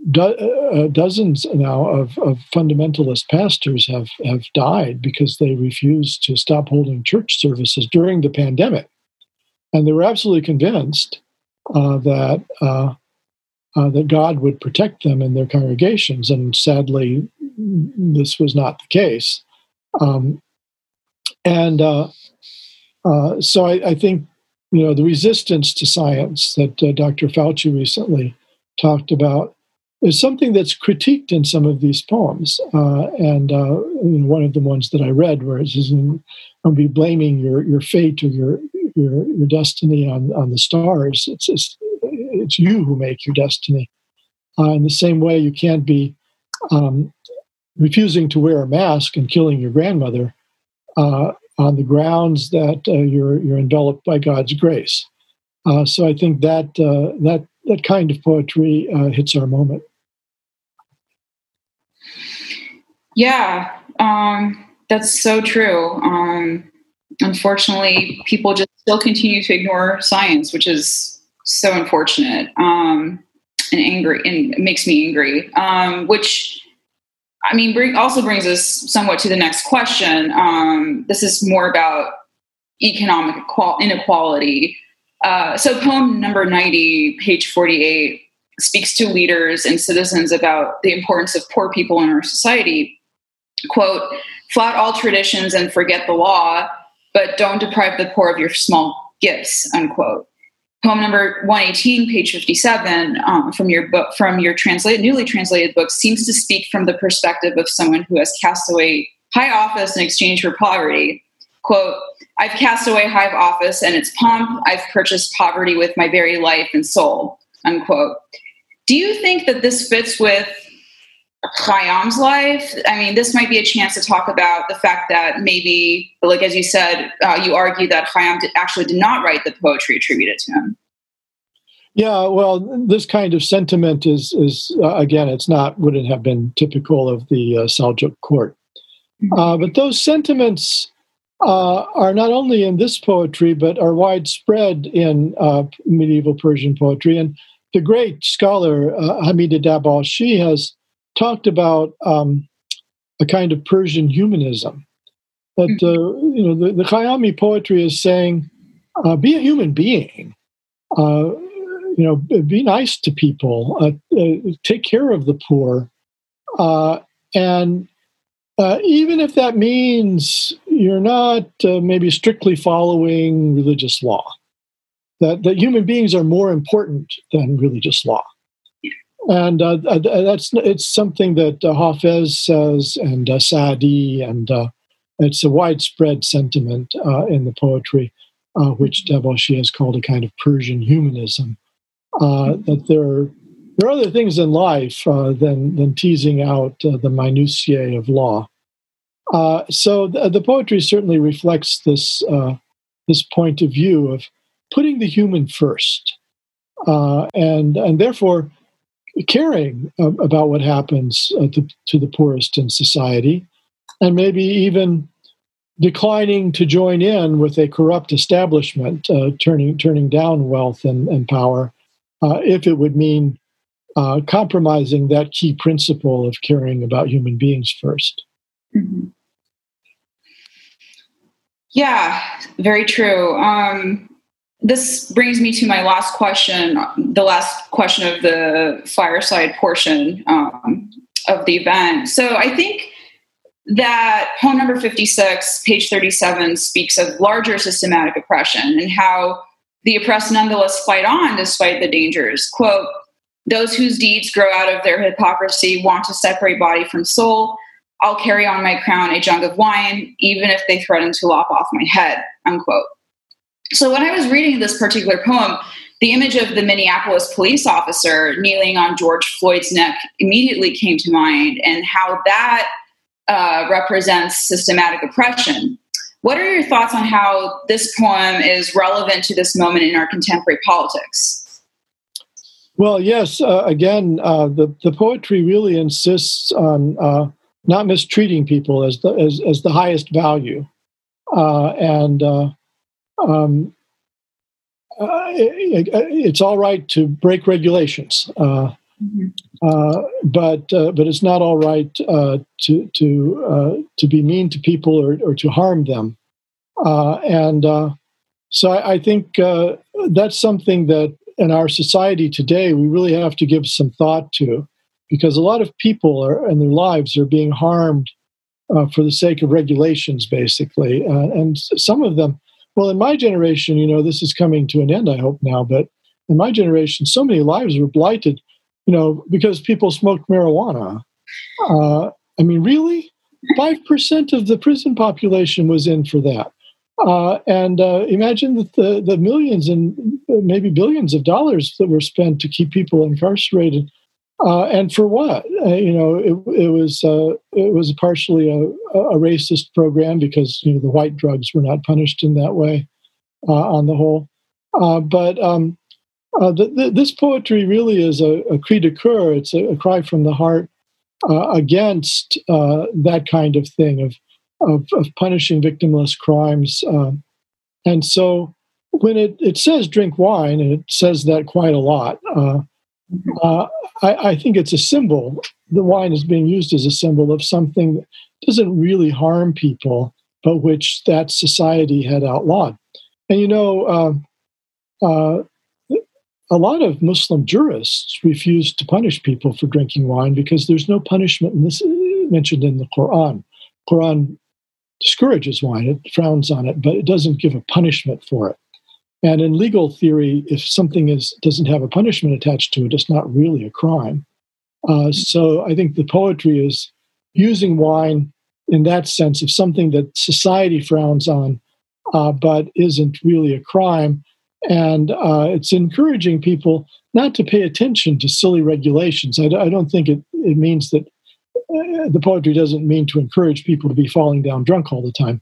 Speaker 2: do, uh, dozens now of, of fundamentalist pastors have, have died because they refused to stop holding church services during the pandemic. And they were absolutely convinced that uh, that God would protect them and their congregations. And sadly, this was not the case. Um, and uh, uh, so I, I, think, you know, the resistance to science that uh, Dr. Fauci recently talked about is something that's critiqued in some of these poems. Uh, and uh, one of the ones that I read, where it says, "Don't be blaming your your fate or your your, your destiny on on the stars. It's, it's it's you who make your destiny. Uh, in the same way, you can't be um, refusing to wear a mask and killing your grandmother uh, on the grounds that uh, you're you're enveloped by God's grace. Uh, so I think that uh, that that kind of poetry uh, hits our moment.
Speaker 1: Yeah, um, that's so true. Um, unfortunately, people just still continue to ignore science, which is so unfortunate um, and angry, and makes me angry. Um, which, I mean, bring, also brings us somewhat to the next question. Um, this is more about economic inequality. Uh, so, poem number 90, page 48, speaks to leaders and citizens about the importance of poor people in our society. Quote, flout all traditions and forget the law, but don't deprive the poor of your small gifts, unquote poem number 118 page 57 um, from your book from your translated newly translated book seems to speak from the perspective of someone who has cast away high office in exchange for poverty. Quote i've cast away high office and its pomp. I've purchased poverty with my very life and soul unquote. Do you think that this fits with Khayyam's life. I mean, this might be a chance to talk about the fact that maybe, like as you said, uh, you argue that Khayyam did, actually did not write the poetry attributed to him.
Speaker 2: Yeah, well, this kind of sentiment is is uh, again, it's not wouldn't have been typical of the uh, Seljuk court, mm-hmm. uh, but those sentiments uh, are not only in this poetry but are widespread in uh, medieval Persian poetry. And the great scholar uh, Hamid Dabashi has talked about um, a kind of Persian humanism. That mm-hmm. uh, you know, the, the Khayyami poetry is saying, uh, be a human being. Uh, you know, be nice to people. Uh, uh, take care of the poor, uh, and even if that means you're not maybe strictly following religious law, that that human beings are more important than religious law and uh, uh, that's it's something that uh, Hafez says, and uh, Saadi, and uh, it's a widespread sentiment uh, in the poetry, uh, which Dabashi has called a kind of Persian humanism. that there are there are other things in life than than teasing out the minutiae of law. so the, the, poetry certainly reflects this this point of view of putting the human first, and and therefore caring about what happens uh, to, to, the poorest in society, and maybe even declining to join in with a corrupt establishment, uh, turning turning down wealth and, and power, uh, if it would mean uh, compromising that key principle of caring about human beings 1st mm-hmm.
Speaker 1: Yeah, very true. Um, this brings me to my last question, the last question of the fireside portion um, of the event. So I think that poem number 56, page 37, speaks of larger systematic oppression and how the oppressed nonetheless fight on despite the dangers. Quote, those whose deeds grow out of their hypocrisy want to separate body from soul. I'll carry on my crown a jug of wine, even if they threaten to lop off my head, unquote. So when I was reading this particular poem, the image of the Minneapolis police officer kneeling on George Floyd's neck immediately came to mind, and how that uh, represents systematic oppression. What are your thoughts on how this poem is relevant to this moment in our contemporary politics?
Speaker 2: Well, yes. Uh, again, uh, the the poetry really insists on uh, not mistreating people as the as, as the highest value, uh, and uh, um, uh, it, it's all right to break regulations. Uh, mm-hmm. uh, but uh, but it's not all right uh, to to uh, to be mean to people or, or to harm them, uh, and so I, I think that's something that in our society today we really have to give some thought to, because a lot of people are in their lives are being harmed for the sake of regulations, basically, and some of them. Well, in my generation, you know, this is coming to an end. I hope now, but in my generation, so many lives were blighted you know, because people smoked marijuana. Uh, I mean, really? 5% of the prison population was in for that. Uh, and uh, imagine the, the millions and maybe billions of dollars that were spent to keep people incarcerated. Uh, and for what? Uh, you know, it, it was uh, it was partially a, a, racist program because you know the white drugs were not punished in that way, on the whole. but um, uh, the, the, this poetry really is a, a cri de coeur. It's a, a, cry from the heart uh, against uh, that kind of thing of, of, of punishing victimless crimes. Um, and so when it, it says drink wine, and it says that quite a lot, uh, uh, I, I, think it's a symbol. The wine is being used as a symbol of something that doesn't really harm people, but which that society had outlawed. And you know, um, uh, a lot of Muslim jurists refuse to punish people for drinking wine because there's no punishment in this, mentioned in the Quran. Quran discourages wine, it frowns on it, but it doesn't give a punishment for it. And in legal theory, if something is doesn't have a punishment attached to it, it's not really a crime. Uh, so I think the poetry is using wine in that sense of something that society frowns on, uh, but isn't really a crime and uh, it's encouraging people not to pay attention to silly regulations. I, I don't think it, it means that uh, the poetry doesn't mean to encourage people to be falling down drunk all the time,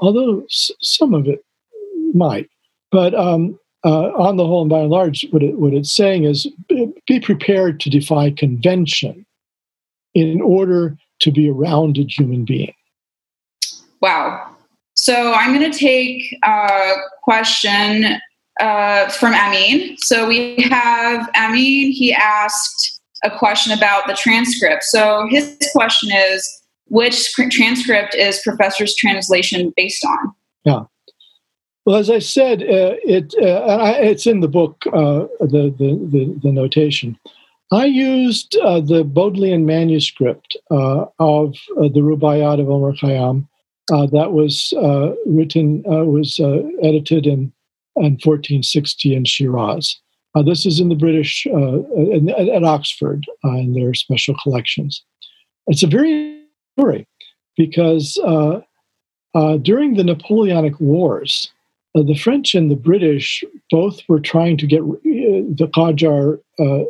Speaker 2: although s- some of it might. But um, uh, on the whole and by and large, what, it, what it's saying is be prepared to defy convention in order to be a rounded human being.
Speaker 1: Wow. So I'm going to take a question uh, from Amin. So we have Amin. He asked a question about the transcript. So his question is, which transcript is Professor's translation based on?
Speaker 2: Yeah. Well, as I said, uh, it uh, it's in the book, uh, the, the, the the notation. I used uh, the Bodleian manuscript uh, of uh, the Rubaiyat of Omar Khayyam, that was written, was edited in, in 1460 in Shiraz. This is in the British, in, at Oxford in their special collections. It's a very story because during the Napoleonic Wars, the French and the British both were trying to get the Qajar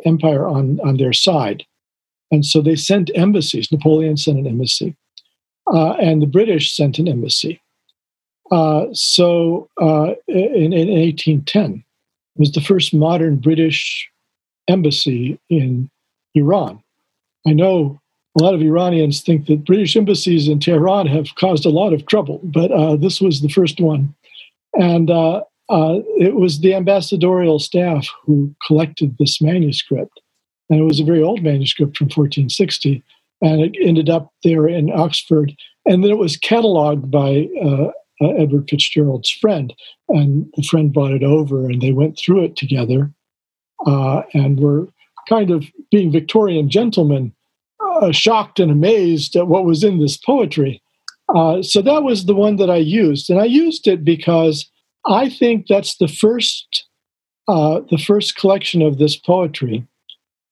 Speaker 2: Empire on, on their side. And so they sent embassies. Napoleon sent an embassy uh, and the British sent an embassy. Uh, so uh, in, in, 1810 was the first modern British embassy in Iran. I know a lot of Iranians think that British embassies in Tehran have caused a lot of trouble, but uh, this was the first one. And uh, uh, it was the ambassadorial staff who collected this manuscript. And it was a very old manuscript from 1460 and it ended up there in Oxford. And then it was cataloged by uh, uh, Edward Fitzgerald's friend, and the friend brought it over, and they went through it together, uh, and were kind of being Victorian gentlemen, uh, shocked and amazed at what was in this poetry. Uh, so that was the one that I used, and I used it because I think that's the first, uh, the first collection of this poetry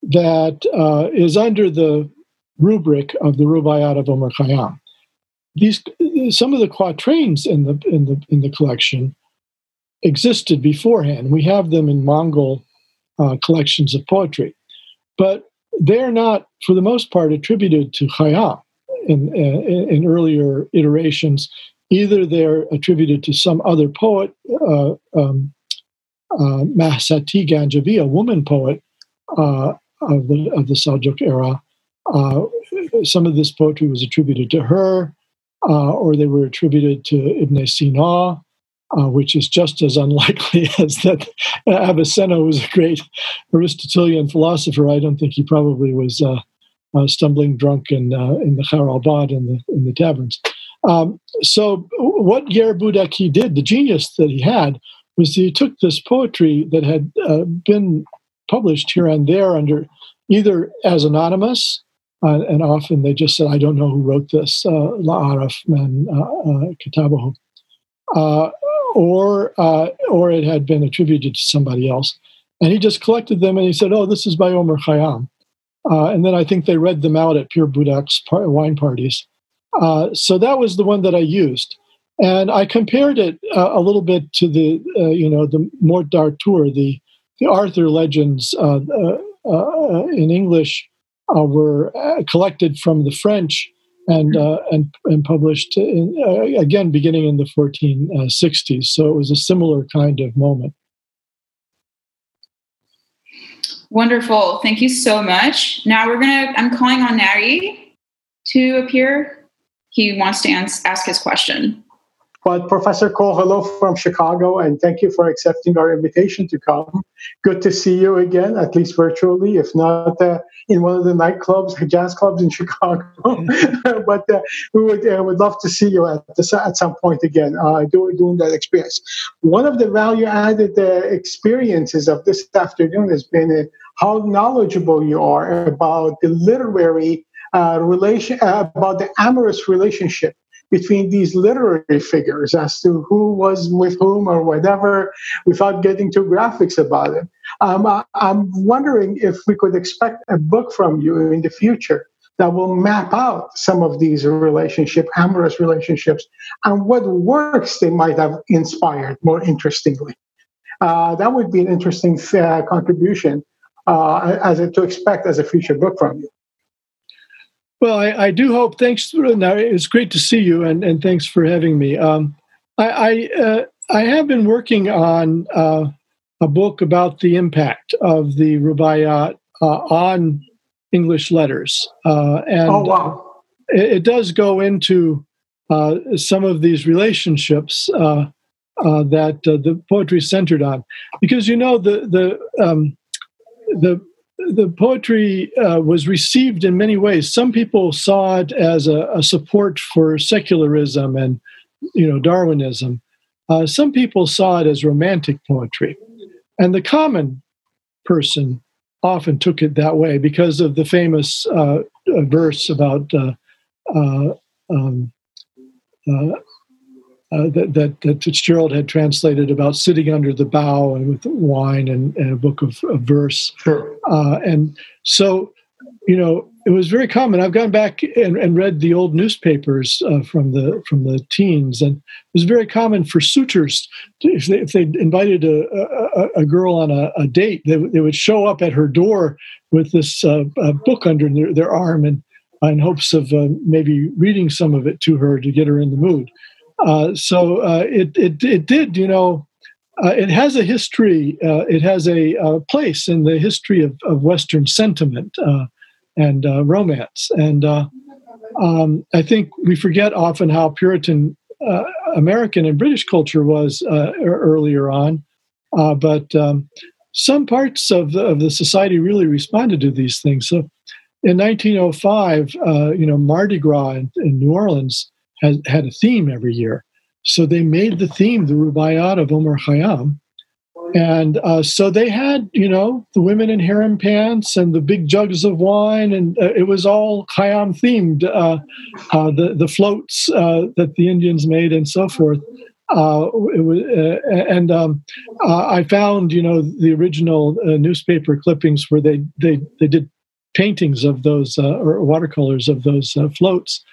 Speaker 2: that is under the rubric of the Rubaiyat of Omar Khayyam. These some of the quatrains in the in the in the collection existed beforehand. We have them in Mongol uh, collections of poetry, but they're not, for the most part, attributed to Khayyam in, in, in earlier iterations. Either they're attributed to some other poet, uh, um, uh, Mahsati Ganjavi, a woman poet uh, of the of the Seljuk era, uh, some of this poetry was attributed to her, uh, or they were attributed to Ibn Sina, uh, which is just as unlikely as that Avicenna was a great Aristotelian philosopher. I don't think he probably was uh, uh, stumbling drunk in in the Kharabad in the in the taverns. Um, so what Yer Budaki did, the genius that he had, was he took this poetry that had been published here and there under either as anonymous uh, and often they just said, I don't know who wrote this, uh, La'araf man uh, kitabahu. Or, or it had been attributed to somebody else. And he just collected them and he said, Oh, this is by Omar Khayyam. Uh, and then I think they read them out at Pir Budak's par- wine parties. Uh, so that was the one that I used. And I compared it uh, a little bit to the, you know, the Morte d'Arthur, the, the Arthur legends in English uh, were uh, collected from the French and uh, and and published in, uh, again beginning in the 1460s. So it was a similar kind of moment.
Speaker 1: Wonderful. Thank you so much. Now we're gonna. I'm calling on Nari to appear. He wants to ask his question.
Speaker 3: But Professor Cole, hello from Chicago, and thank you for accepting our invitation to come. Good to see you again, at least virtually, if not uh, in one of the nightclubs, jazz clubs in Chicago. but uh, we would uh, would love to see you at this, at some point again, uh, doing doing that experience. One of the value added uh, experiences of this afternoon has been uh, how knowledgeable you are about the literary relation, about the amorous relationship between these literary figures as to who was with whom or whatever without getting too graphics about it. Um, I, I'm wondering if we could expect a book from you in the future that will map out some of these relationship, amorous relationships, and what works they might have inspired more interestingly. Uh, that would be an interesting uh, contribution uh, as a, to expect as a future book from you.
Speaker 2: Well, I, I, do hope. Thanks. Now it's great to see you, and, and thanks for having me. Um, I I, uh, I, have been working on uh, a book about the impact of the Rubaiyat uh, on English letters, uh, and
Speaker 3: oh, wow.
Speaker 2: it, it, does go into uh, some of these relationships uh, that the poetry is centered on, because you know the the um, the the poetry uh, was received in many ways. Some people saw it as a, a support for secularism and, you know, Darwinism. Uh, some people saw it as romantic poetry, and the common person often took it that way because of the famous uh, verse about uh, uh, um, uh, that, that, that Fitzgerald had translated about sitting under the bough and with wine and, and a book of, of verse.
Speaker 3: Sure.
Speaker 2: Uh, and so, you know, it was very common. I've gone back and, and read the old newspapers uh, from the from the teens, and it was very common for suitors to, if they if they invited a, a, a girl on a, a, date, they, they would show up at her door with this uh, book under their, their arm and in hopes of uh, maybe reading some of it to her to get her in the mood. Uh, so uh, it, it, it did, you know, uh, it has a history, uh, it has a, place in the history of, of Western sentiment uh, and romance. And um, I think we forget often how Puritan American and British culture was earlier on. but um, some parts of the, of the society really responded to these things. So in 1905, you know, Mardi Gras in, in New Orleans had, had a theme every year. So they made the theme the Rubaiyat of Omar Khayyam. And uh, so they had, you know, the women in harem pants and the big jugs of wine, and uh, it was all Khayyam themed. Uh, uh the the floats uh, that the Indians made and so forth. Uh, was, and um, I found, you know, the original newspaper clippings where they they they did paintings of those or watercolors of those floats.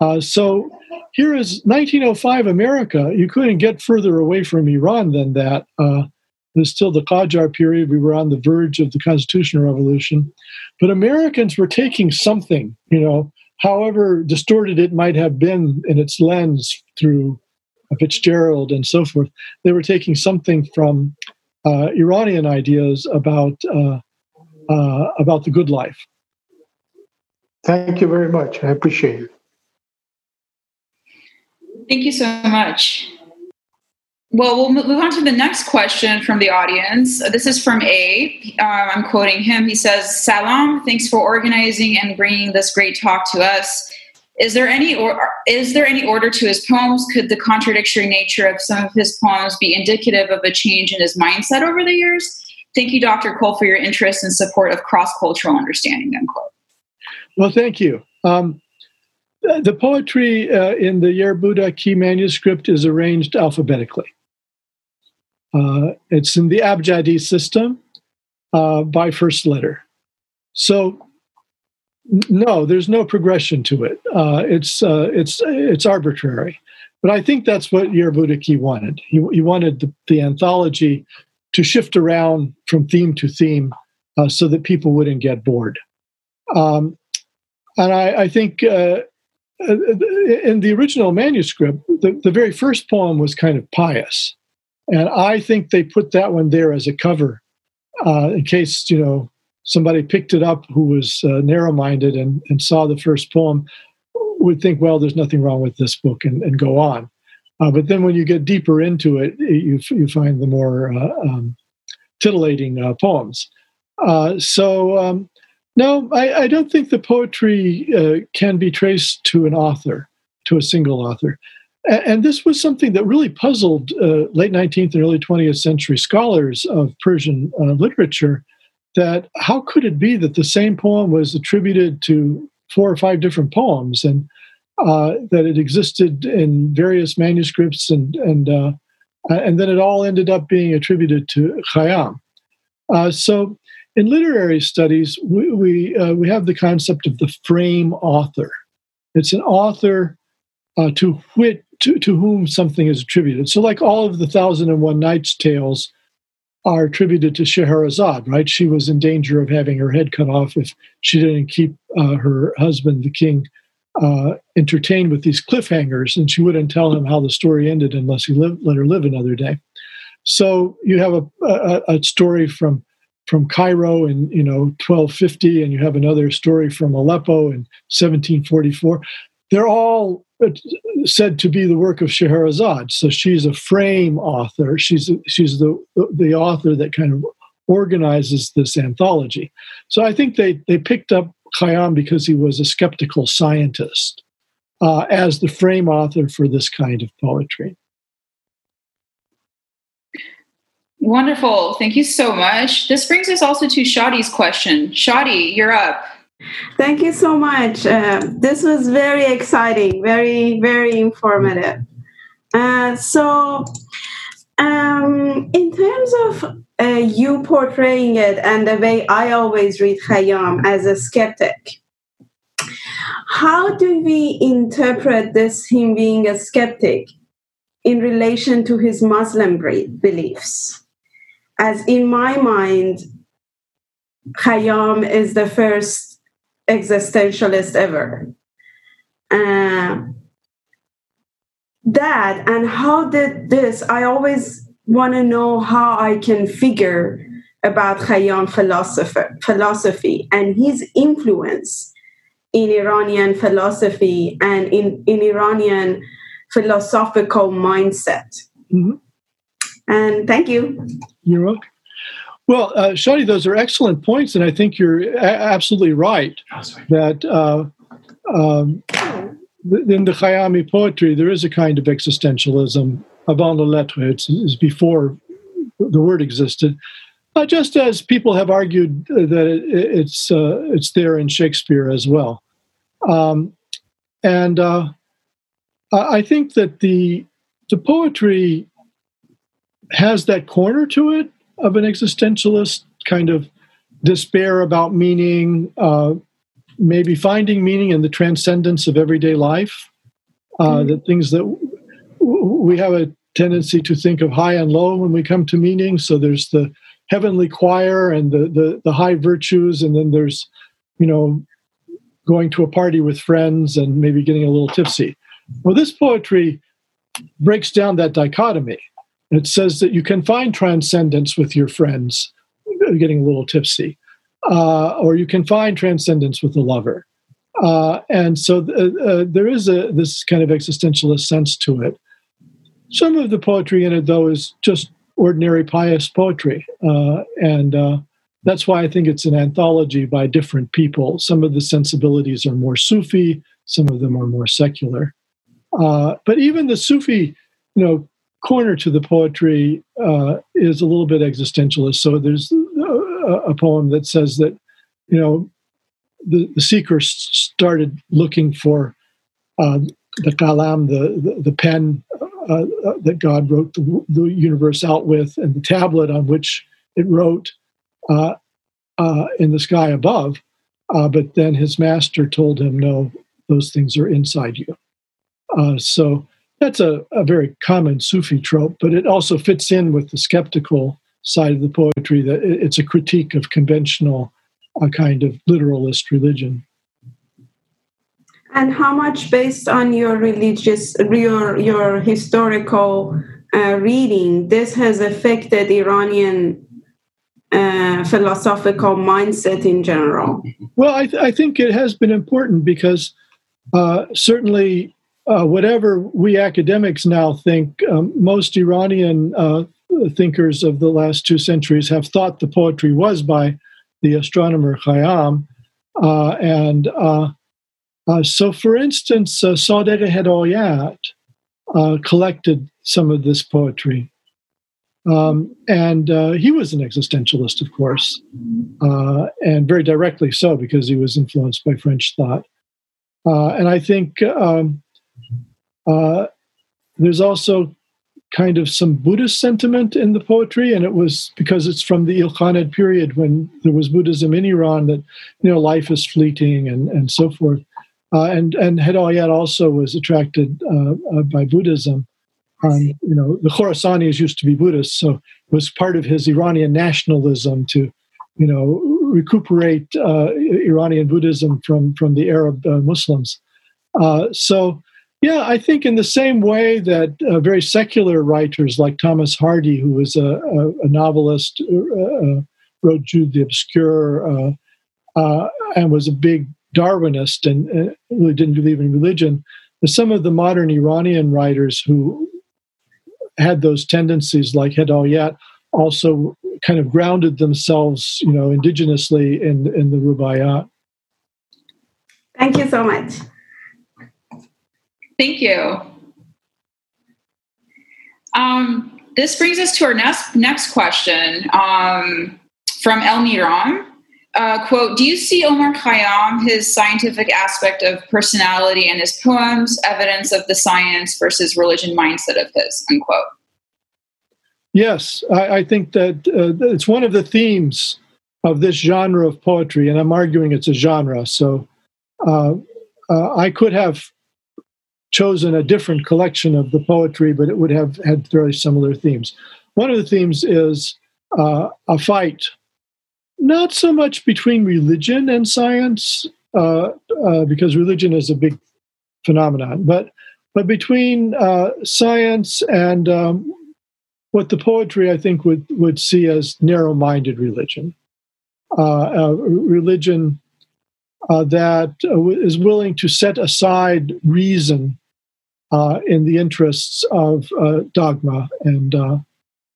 Speaker 2: Uh, so here is 1905 America. You couldn't get further away from Iran than that. Uh, it was still the Qajar period. We were on the verge of the constitutional revolution. But Americans were taking something, you know, however distorted it might have been in its lens through Fitzgerald and so forth. They were taking something from uh, Iranian ideas about uh, uh, about the good life.
Speaker 3: Thank you very much. I appreciate it.
Speaker 1: Thank you so much. Well, we'll move on to the next question from the audience. This is from A. am um, quoting him. He says, Salam, thanks for organizing and bringing this great talk to us. Is there any or is there any order to his poems? Could the contradictory nature of some of his poems be indicative of a change in his mindset over the years? Thank you, Dr. Cole, for your interest and support of cross-cultural understanding. Unquote.
Speaker 2: Well, thank you. Um, the poetry uh, in the Yerbudaki manuscript is arranged alphabetically. Uh, it's in the Abjadi system uh, by first letter. So no, there's no progression to it. Uh, it's uh, it's it's arbitrary, but I think that's what Yerbudaki wanted. He, he wanted the, the, anthology to shift around from theme to theme, uh, so that people wouldn't get bored. Um, and I, I think uh, uh, in the original manuscript, the, the very first poem was kind of pious, and I think they put that one there as a cover uh, in case you know somebody picked it up who was uh, narrow minded and, and saw the first poem would think, well, there's nothing wrong with this book and, and go on. Uh, but then when you get deeper into it, you, you find the more uh, um, titillating uh, poems. Uh, so, um, no, I, I, don't think the poetry uh, can be traced to an author, to a single author. And, and this was something that really puzzled late 19th and early 20th century scholars of Persian literature that how could it be that the same poem was attributed to four or five different poems and uh, that it existed in various manuscripts and and uh, and then it all ended up being attributed to Khayyam. Uh, so in literary studies, we we, uh, we, have the concept of the frame author. It's an author uh, to which to, to whom something is attributed. So, like all of the Thousand and One Nights tales, are attributed to Scheherazade, right? She was in danger of having her head cut off if she didn't keep uh, her husband, the king, uh, entertained with these cliffhangers, and she wouldn't tell him how the story ended unless he lived, let her live another day. So you have a, a, a story from from Cairo in you know 1250, and you have another story from Aleppo in 1744. They're all said to be the work of Scheherazade. So she's a frame author. She's she's the the author that kind of organizes this anthology. So I think they they picked up Khayyam because he was a skeptical scientist uh, as the frame author for this kind of poetry.
Speaker 1: Wonderful. Thank you so much. This brings us also to Shadi's question. Shadi, you're up.
Speaker 4: Thank you so much. Uh, this was very exciting, very, very informative. Uh, so, um, in terms of uh, you portraying it and the way I always read Khayyam as a skeptic, how do we interpret this him being a skeptic in relation to his Muslim beliefs? As in my mind, Khayyam is the first existentialist ever. Uh, that and how did this? I always want to know how I can figure about Khayyam philosophy, philosophy and his influence in Iranian philosophy and in, in Iranian philosophical mindset. Mm-hmm. And thank you.
Speaker 2: You're welcome. Well, uh, Shadi, those are excellent points, and I think you're a- absolutely right that uh, um, in the Khayyami poetry there is a kind of existentialism avant la lettre. It's, it's before the word existed, uh, just as people have argued that it, it's uh, it's there in Shakespeare as well. Um, and uh, I think that the the poetry has that corner to it of an existentialist kind of despair about meaning, uh, maybe finding meaning in the transcendence of everyday life. Uh, mm-hmm. The things that w- we have a tendency to think of high and low when we come to meaning. So there's the heavenly choir and the, the, the high virtues, and then there's, you know, going to a party with friends and maybe getting a little tipsy. Well, this poetry breaks down that dichotomy. It says that you can find transcendence with your friends, getting a little tipsy, uh, or you can find transcendence with a lover. Uh, and so th- uh, uh, there is a this kind of existentialist sense to it. some of the poetry in it, though, is just ordinary pious poetry. Uh, and that's why I think it's an anthology by different people. Some of the sensibilities are more Sufi, some of them are more secular. Uh, but even the Sufi, you know, corner to the poetry uh, is a little bit existentialist. So there's a, a poem that says that, you know, the, the started looking for uh, the kalam, the, the, the pen uh, uh, that God wrote the, the, universe out with, and the tablet on which it wrote uh, uh in the sky above. Uh, but then his master told him, no, those things are inside you. Uh, so that's a, a very common Sufi trope, but it also fits in with the skeptical side of the poetry that it's a critique of conventional a kind of literalist religion.
Speaker 4: And how much, based on your religious, your your historical uh, reading, this has affected Iranian uh, philosophical mindset in general?
Speaker 2: Well, I, th- I think it has been important because uh, certainly, uh, whatever we academics now think, um, most Iranian uh, thinkers of the last two centuries have thought the poetry was by the astronomer Khayyam. Uh, and uh, uh, so, for instance, uh, Sadiq Hedayat uh, collected some of this poetry. Um, and he was an existentialist, of course, and very directly so because he was influenced by French thought. and I think um, there's also kind of some Buddhist sentiment in the poetry, and it was because it's from the Ilkhanid period when there was Buddhism in Iran that you know life is fleeting and and so forth. Uh, and and Hedayat also was attracted uh, uh, by Buddhism. Um, you know, the Khorasanis used to be Buddhists, so it was part of his Iranian nationalism to, you know, recuperate uh, Iranian Buddhism from from the Arab uh, Muslims. Uh, so yeah, I think in the same way that uh, very secular writers like Thomas Hardy, who was a, a, a novelist, uh, uh wrote Jude the Obscure, uh, uh, and was a big Darwinist and really didn't believe in religion. Some of the modern Iranian writers who had those tendencies, like Hedayat, also kind of grounded themselves, you know, indigenously in in the Rubaiyat.
Speaker 4: Thank you so much.
Speaker 1: Thank you. Um, this brings us to our next next question um, from El Miran. Uh, quote, do you see Omar Khayyam, his scientific aspect of personality and his poems, evidence of the science versus religion mindset of his, unquote?
Speaker 2: Yes, I, I think that uh, it's one of the themes of this genre of poetry, and I'm arguing it's a genre. So uh, uh I could have chosen a different collection of the poetry, but it would have had very similar themes. One of the themes is uh, a fight, not so much between religion and science, uh, uh, because religion is a big phenomenon, but but between uh, science and um, what the poetry I think would would see as narrow-minded religion, uh, religion uh, that uh, is willing to set aside reason uh, in the interests of uh, dogma and uh,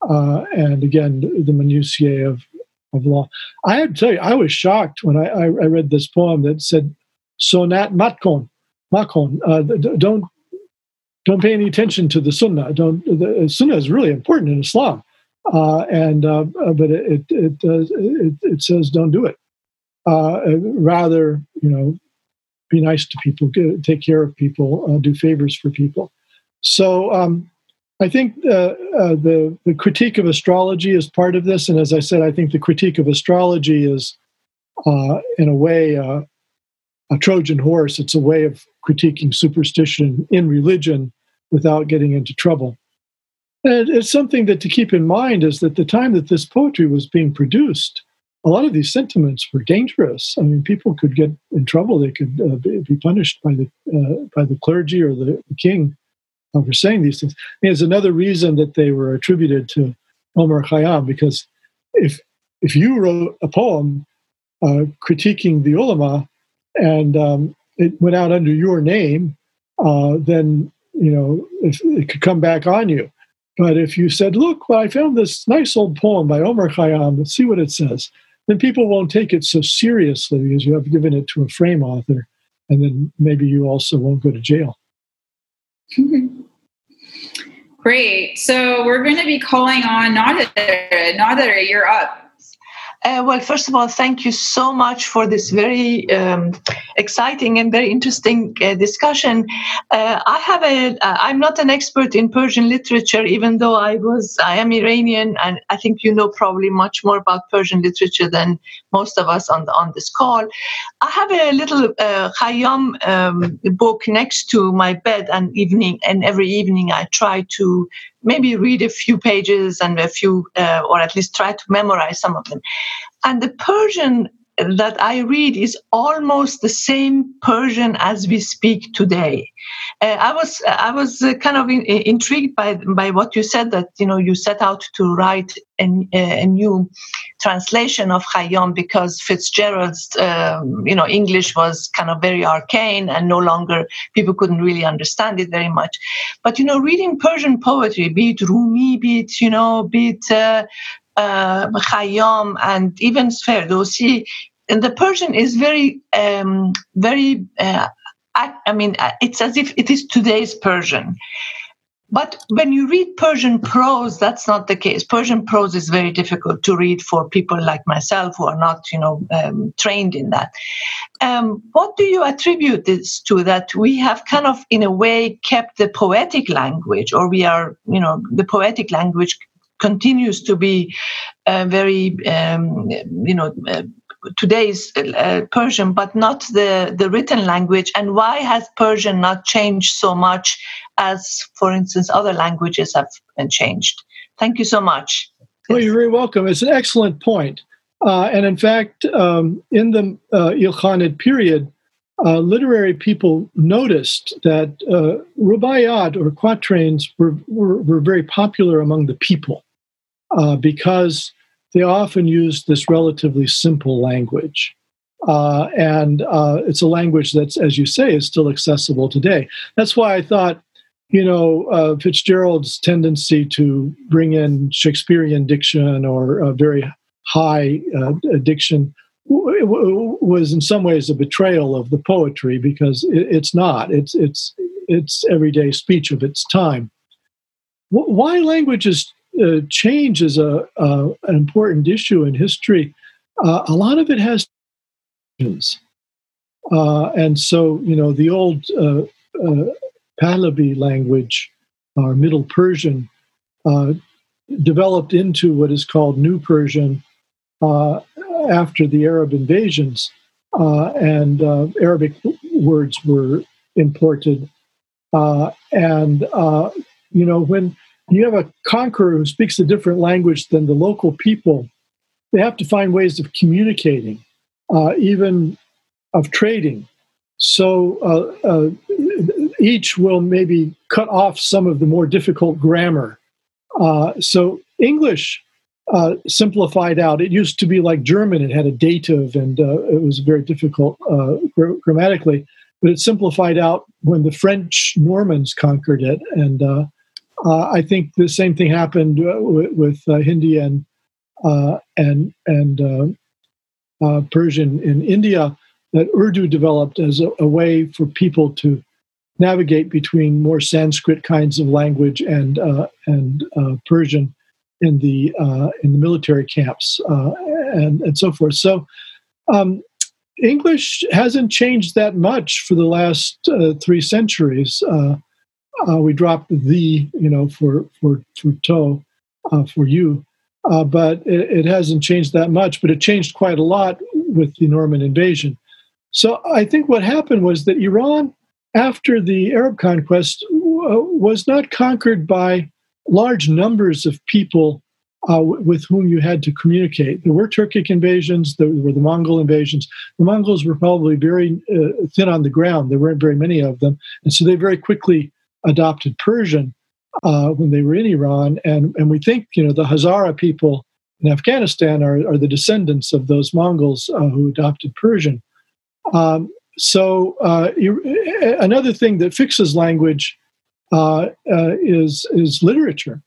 Speaker 2: uh, and again the minutiae of of law. I have to tell you, I was shocked when I, I, read this poem that said "sonat matkon, makon." don't don't pay any attention to the sunnah. Don't the sunnah is really important in Islam, and but it it, it it, it says don't do it uh, rather, you know, be nice to people, get, take care of people, uh, do favors for people. So um, I think uh, uh, the the critique of astrology is part of this, and as I said, I think the critique of astrology is, uh, in a way, a Trojan horse. It's a way of critiquing superstition in religion without getting into trouble. And it's something that to keep in mind is that the time that this poetry was being produced, a lot of these sentiments were dangerous. I mean, people could get in trouble; they could uh, be punished by the uh, by the clergy or the, the king for saying these things. I mean, it's another reason that they were attributed to Omar Khayyam, because if if you wrote a poem uh, critiquing the ulama and um, it went out under your name, uh, then you know, if it could come back on you. But if you said, "Look, well, I found this nice old poem by Omar Khayyam. Let's see what it says," then people won't take it so seriously because you have given it to a frame author, and then maybe you also won't go to jail.
Speaker 1: Great. So we're going to be calling on Nader. Nader, you're up.
Speaker 5: Uh, well, first of all, thank you so much for this very um, exciting and very interesting uh, discussion. Uh, I have a. am not an expert in Persian literature, even though I was. I am Iranian, and I think you know probably much more about Persian literature than most of us on the, on this call. I have a little uh, Khayyam um, book next to my bed, and evening, and every evening I try to maybe read a few pages and a few, uh, or at least try to memorize some of them. And the Persian that I read is almost the same Persian as we speak today. Uh, I was I was uh, kind of in, intrigued by by what you said that you know you set out to write a, a new translation of Khayyam because Fitzgerald's um, you know English was kind of very arcane and no longer people couldn't really understand it very much. But you know, reading Persian poetry, be it Rumi, be it you know, be it uh, uh, and even Ferdowsi, and the Persian is very, um, very. Uh, I, I, mean, uh, it's as if it is today's Persian. But when you read Persian prose, that's not the case. Persian prose is very difficult to read for people like myself who are not, you know, um, trained in that. Um, what do you attribute this to? That we have kind of, in a way, kept the poetic language, or we are, you know, the poetic language continues to be uh, very, um, you know, uh, today's uh, Persian, but not the, the written language? And why has Persian not changed so much as, for instance, other languages have changed? Thank you so much.
Speaker 2: Well, you're very welcome. It's an excellent point. Uh, and in fact, um, in the uh, Ilkhanid period, uh, literary people noticed that uh, rubaiyat or quatrains were, were, were, very popular among the people uh, because they often used this relatively simple language. Uh, and uh, it's a language that's, as you say, is still accessible today. That's why I thought, you know, uh, Fitzgerald's tendency to bring in Shakespearean diction or a very high uh, diction was in some ways a betrayal of the poetry because it's not. It's it's it's everyday speech of its time. Why languages uh, change is a, an important issue in history. Uh, a lot of it has uh, and so you know the old uh, uh, Pahlavi language, or Middle Persian, developed into what is called New Persian after the Arab invasions, and Arabic words were imported. and you know when you have a conqueror who speaks a different language than the local people, they have to find ways of communicating, uh, even of trading. So uh, uh, each will maybe cut off some of the more difficult grammar. Uh, so English uh, simplified out. It used to be like German, it had a dative and uh, it was very difficult gr- grammatically, but it simplified out when the French Normans conquered it. And uh, I think the same thing happened uh, with, with uh, Hindi and uh, and and uh, uh, Persian in India. That Urdu developed as a, a, way for people to navigate between more Sanskrit kinds of language and and Persian in the in the military camps and and so forth. So. Um, English hasn't changed that much for the last three centuries uh, we dropped the, you know, for for for toe, uh, for you, uh, but it, it, hasn't changed that much. But it changed quite a lot with the Norman invasion. So I think what happened was that Iran, after the Arab conquest, w- was not conquered by large numbers of people uh, with whom you had to communicate. There were Turkic invasions, there were the Mongol invasions. The Mongols were probably very uh, thin on the ground. There weren't very many of them. And so they very quickly adopted Persian uh, when they were in Iran, and and we think you know the Hazara people in Afghanistan are, are the descendants of those Mongols uh, who adopted Persian. Um, so uh, another thing that fixes language uh, uh, is is literature.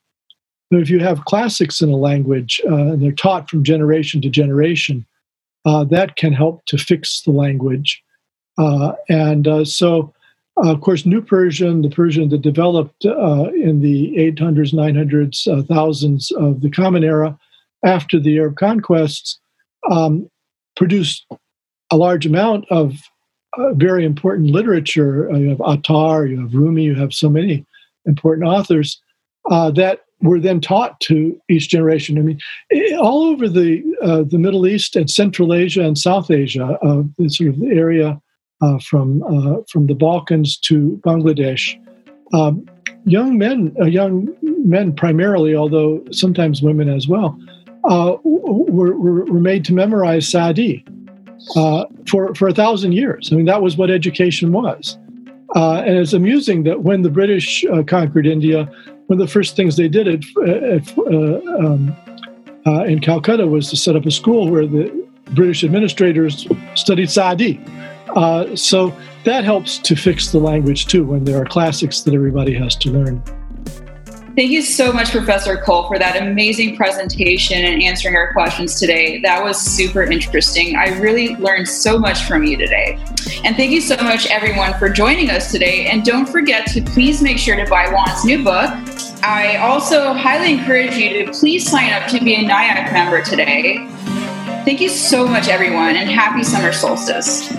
Speaker 2: if you have classics in a language and they're taught from generation to generation, that can help to fix the language. And so, of course, New Persian, the Persian that developed in the 800s, 900s, thousands of the Common Era after the Arab conquests, um, produced a large amount of uh, very important literature. Uh, you have Attar, you have Rumi, you have so many important authors uh, that were then taught to each generation. I mean, all over the uh, the Middle East and Central Asia and South Asia, uh, the sort of the area uh, from from the Balkans to Bangladesh. Um, young men, young men primarily, although sometimes women as well, were, were, were made to memorize Sa'di uh, for for a thousand years. I mean, that was what education was. Uh, and it's amusing that when the British uh, conquered India, one of the first things they did at, at, uh, um, uh, in Calcutta was to set up a school where the British administrators studied Sa'di. Uh, so that helps to fix the language too when there are classics that everybody has to learn.
Speaker 1: Thank you so much, Professor Cole, for that amazing presentation and answering our questions today. That was super interesting. I really learned so much from you today. And thank you so much, everyone, for joining us today. And don't forget to please make sure to buy Juan's new book. I also highly encourage you to please sign up to be a NIAC member today. Thank you so much, everyone, and happy summer solstice.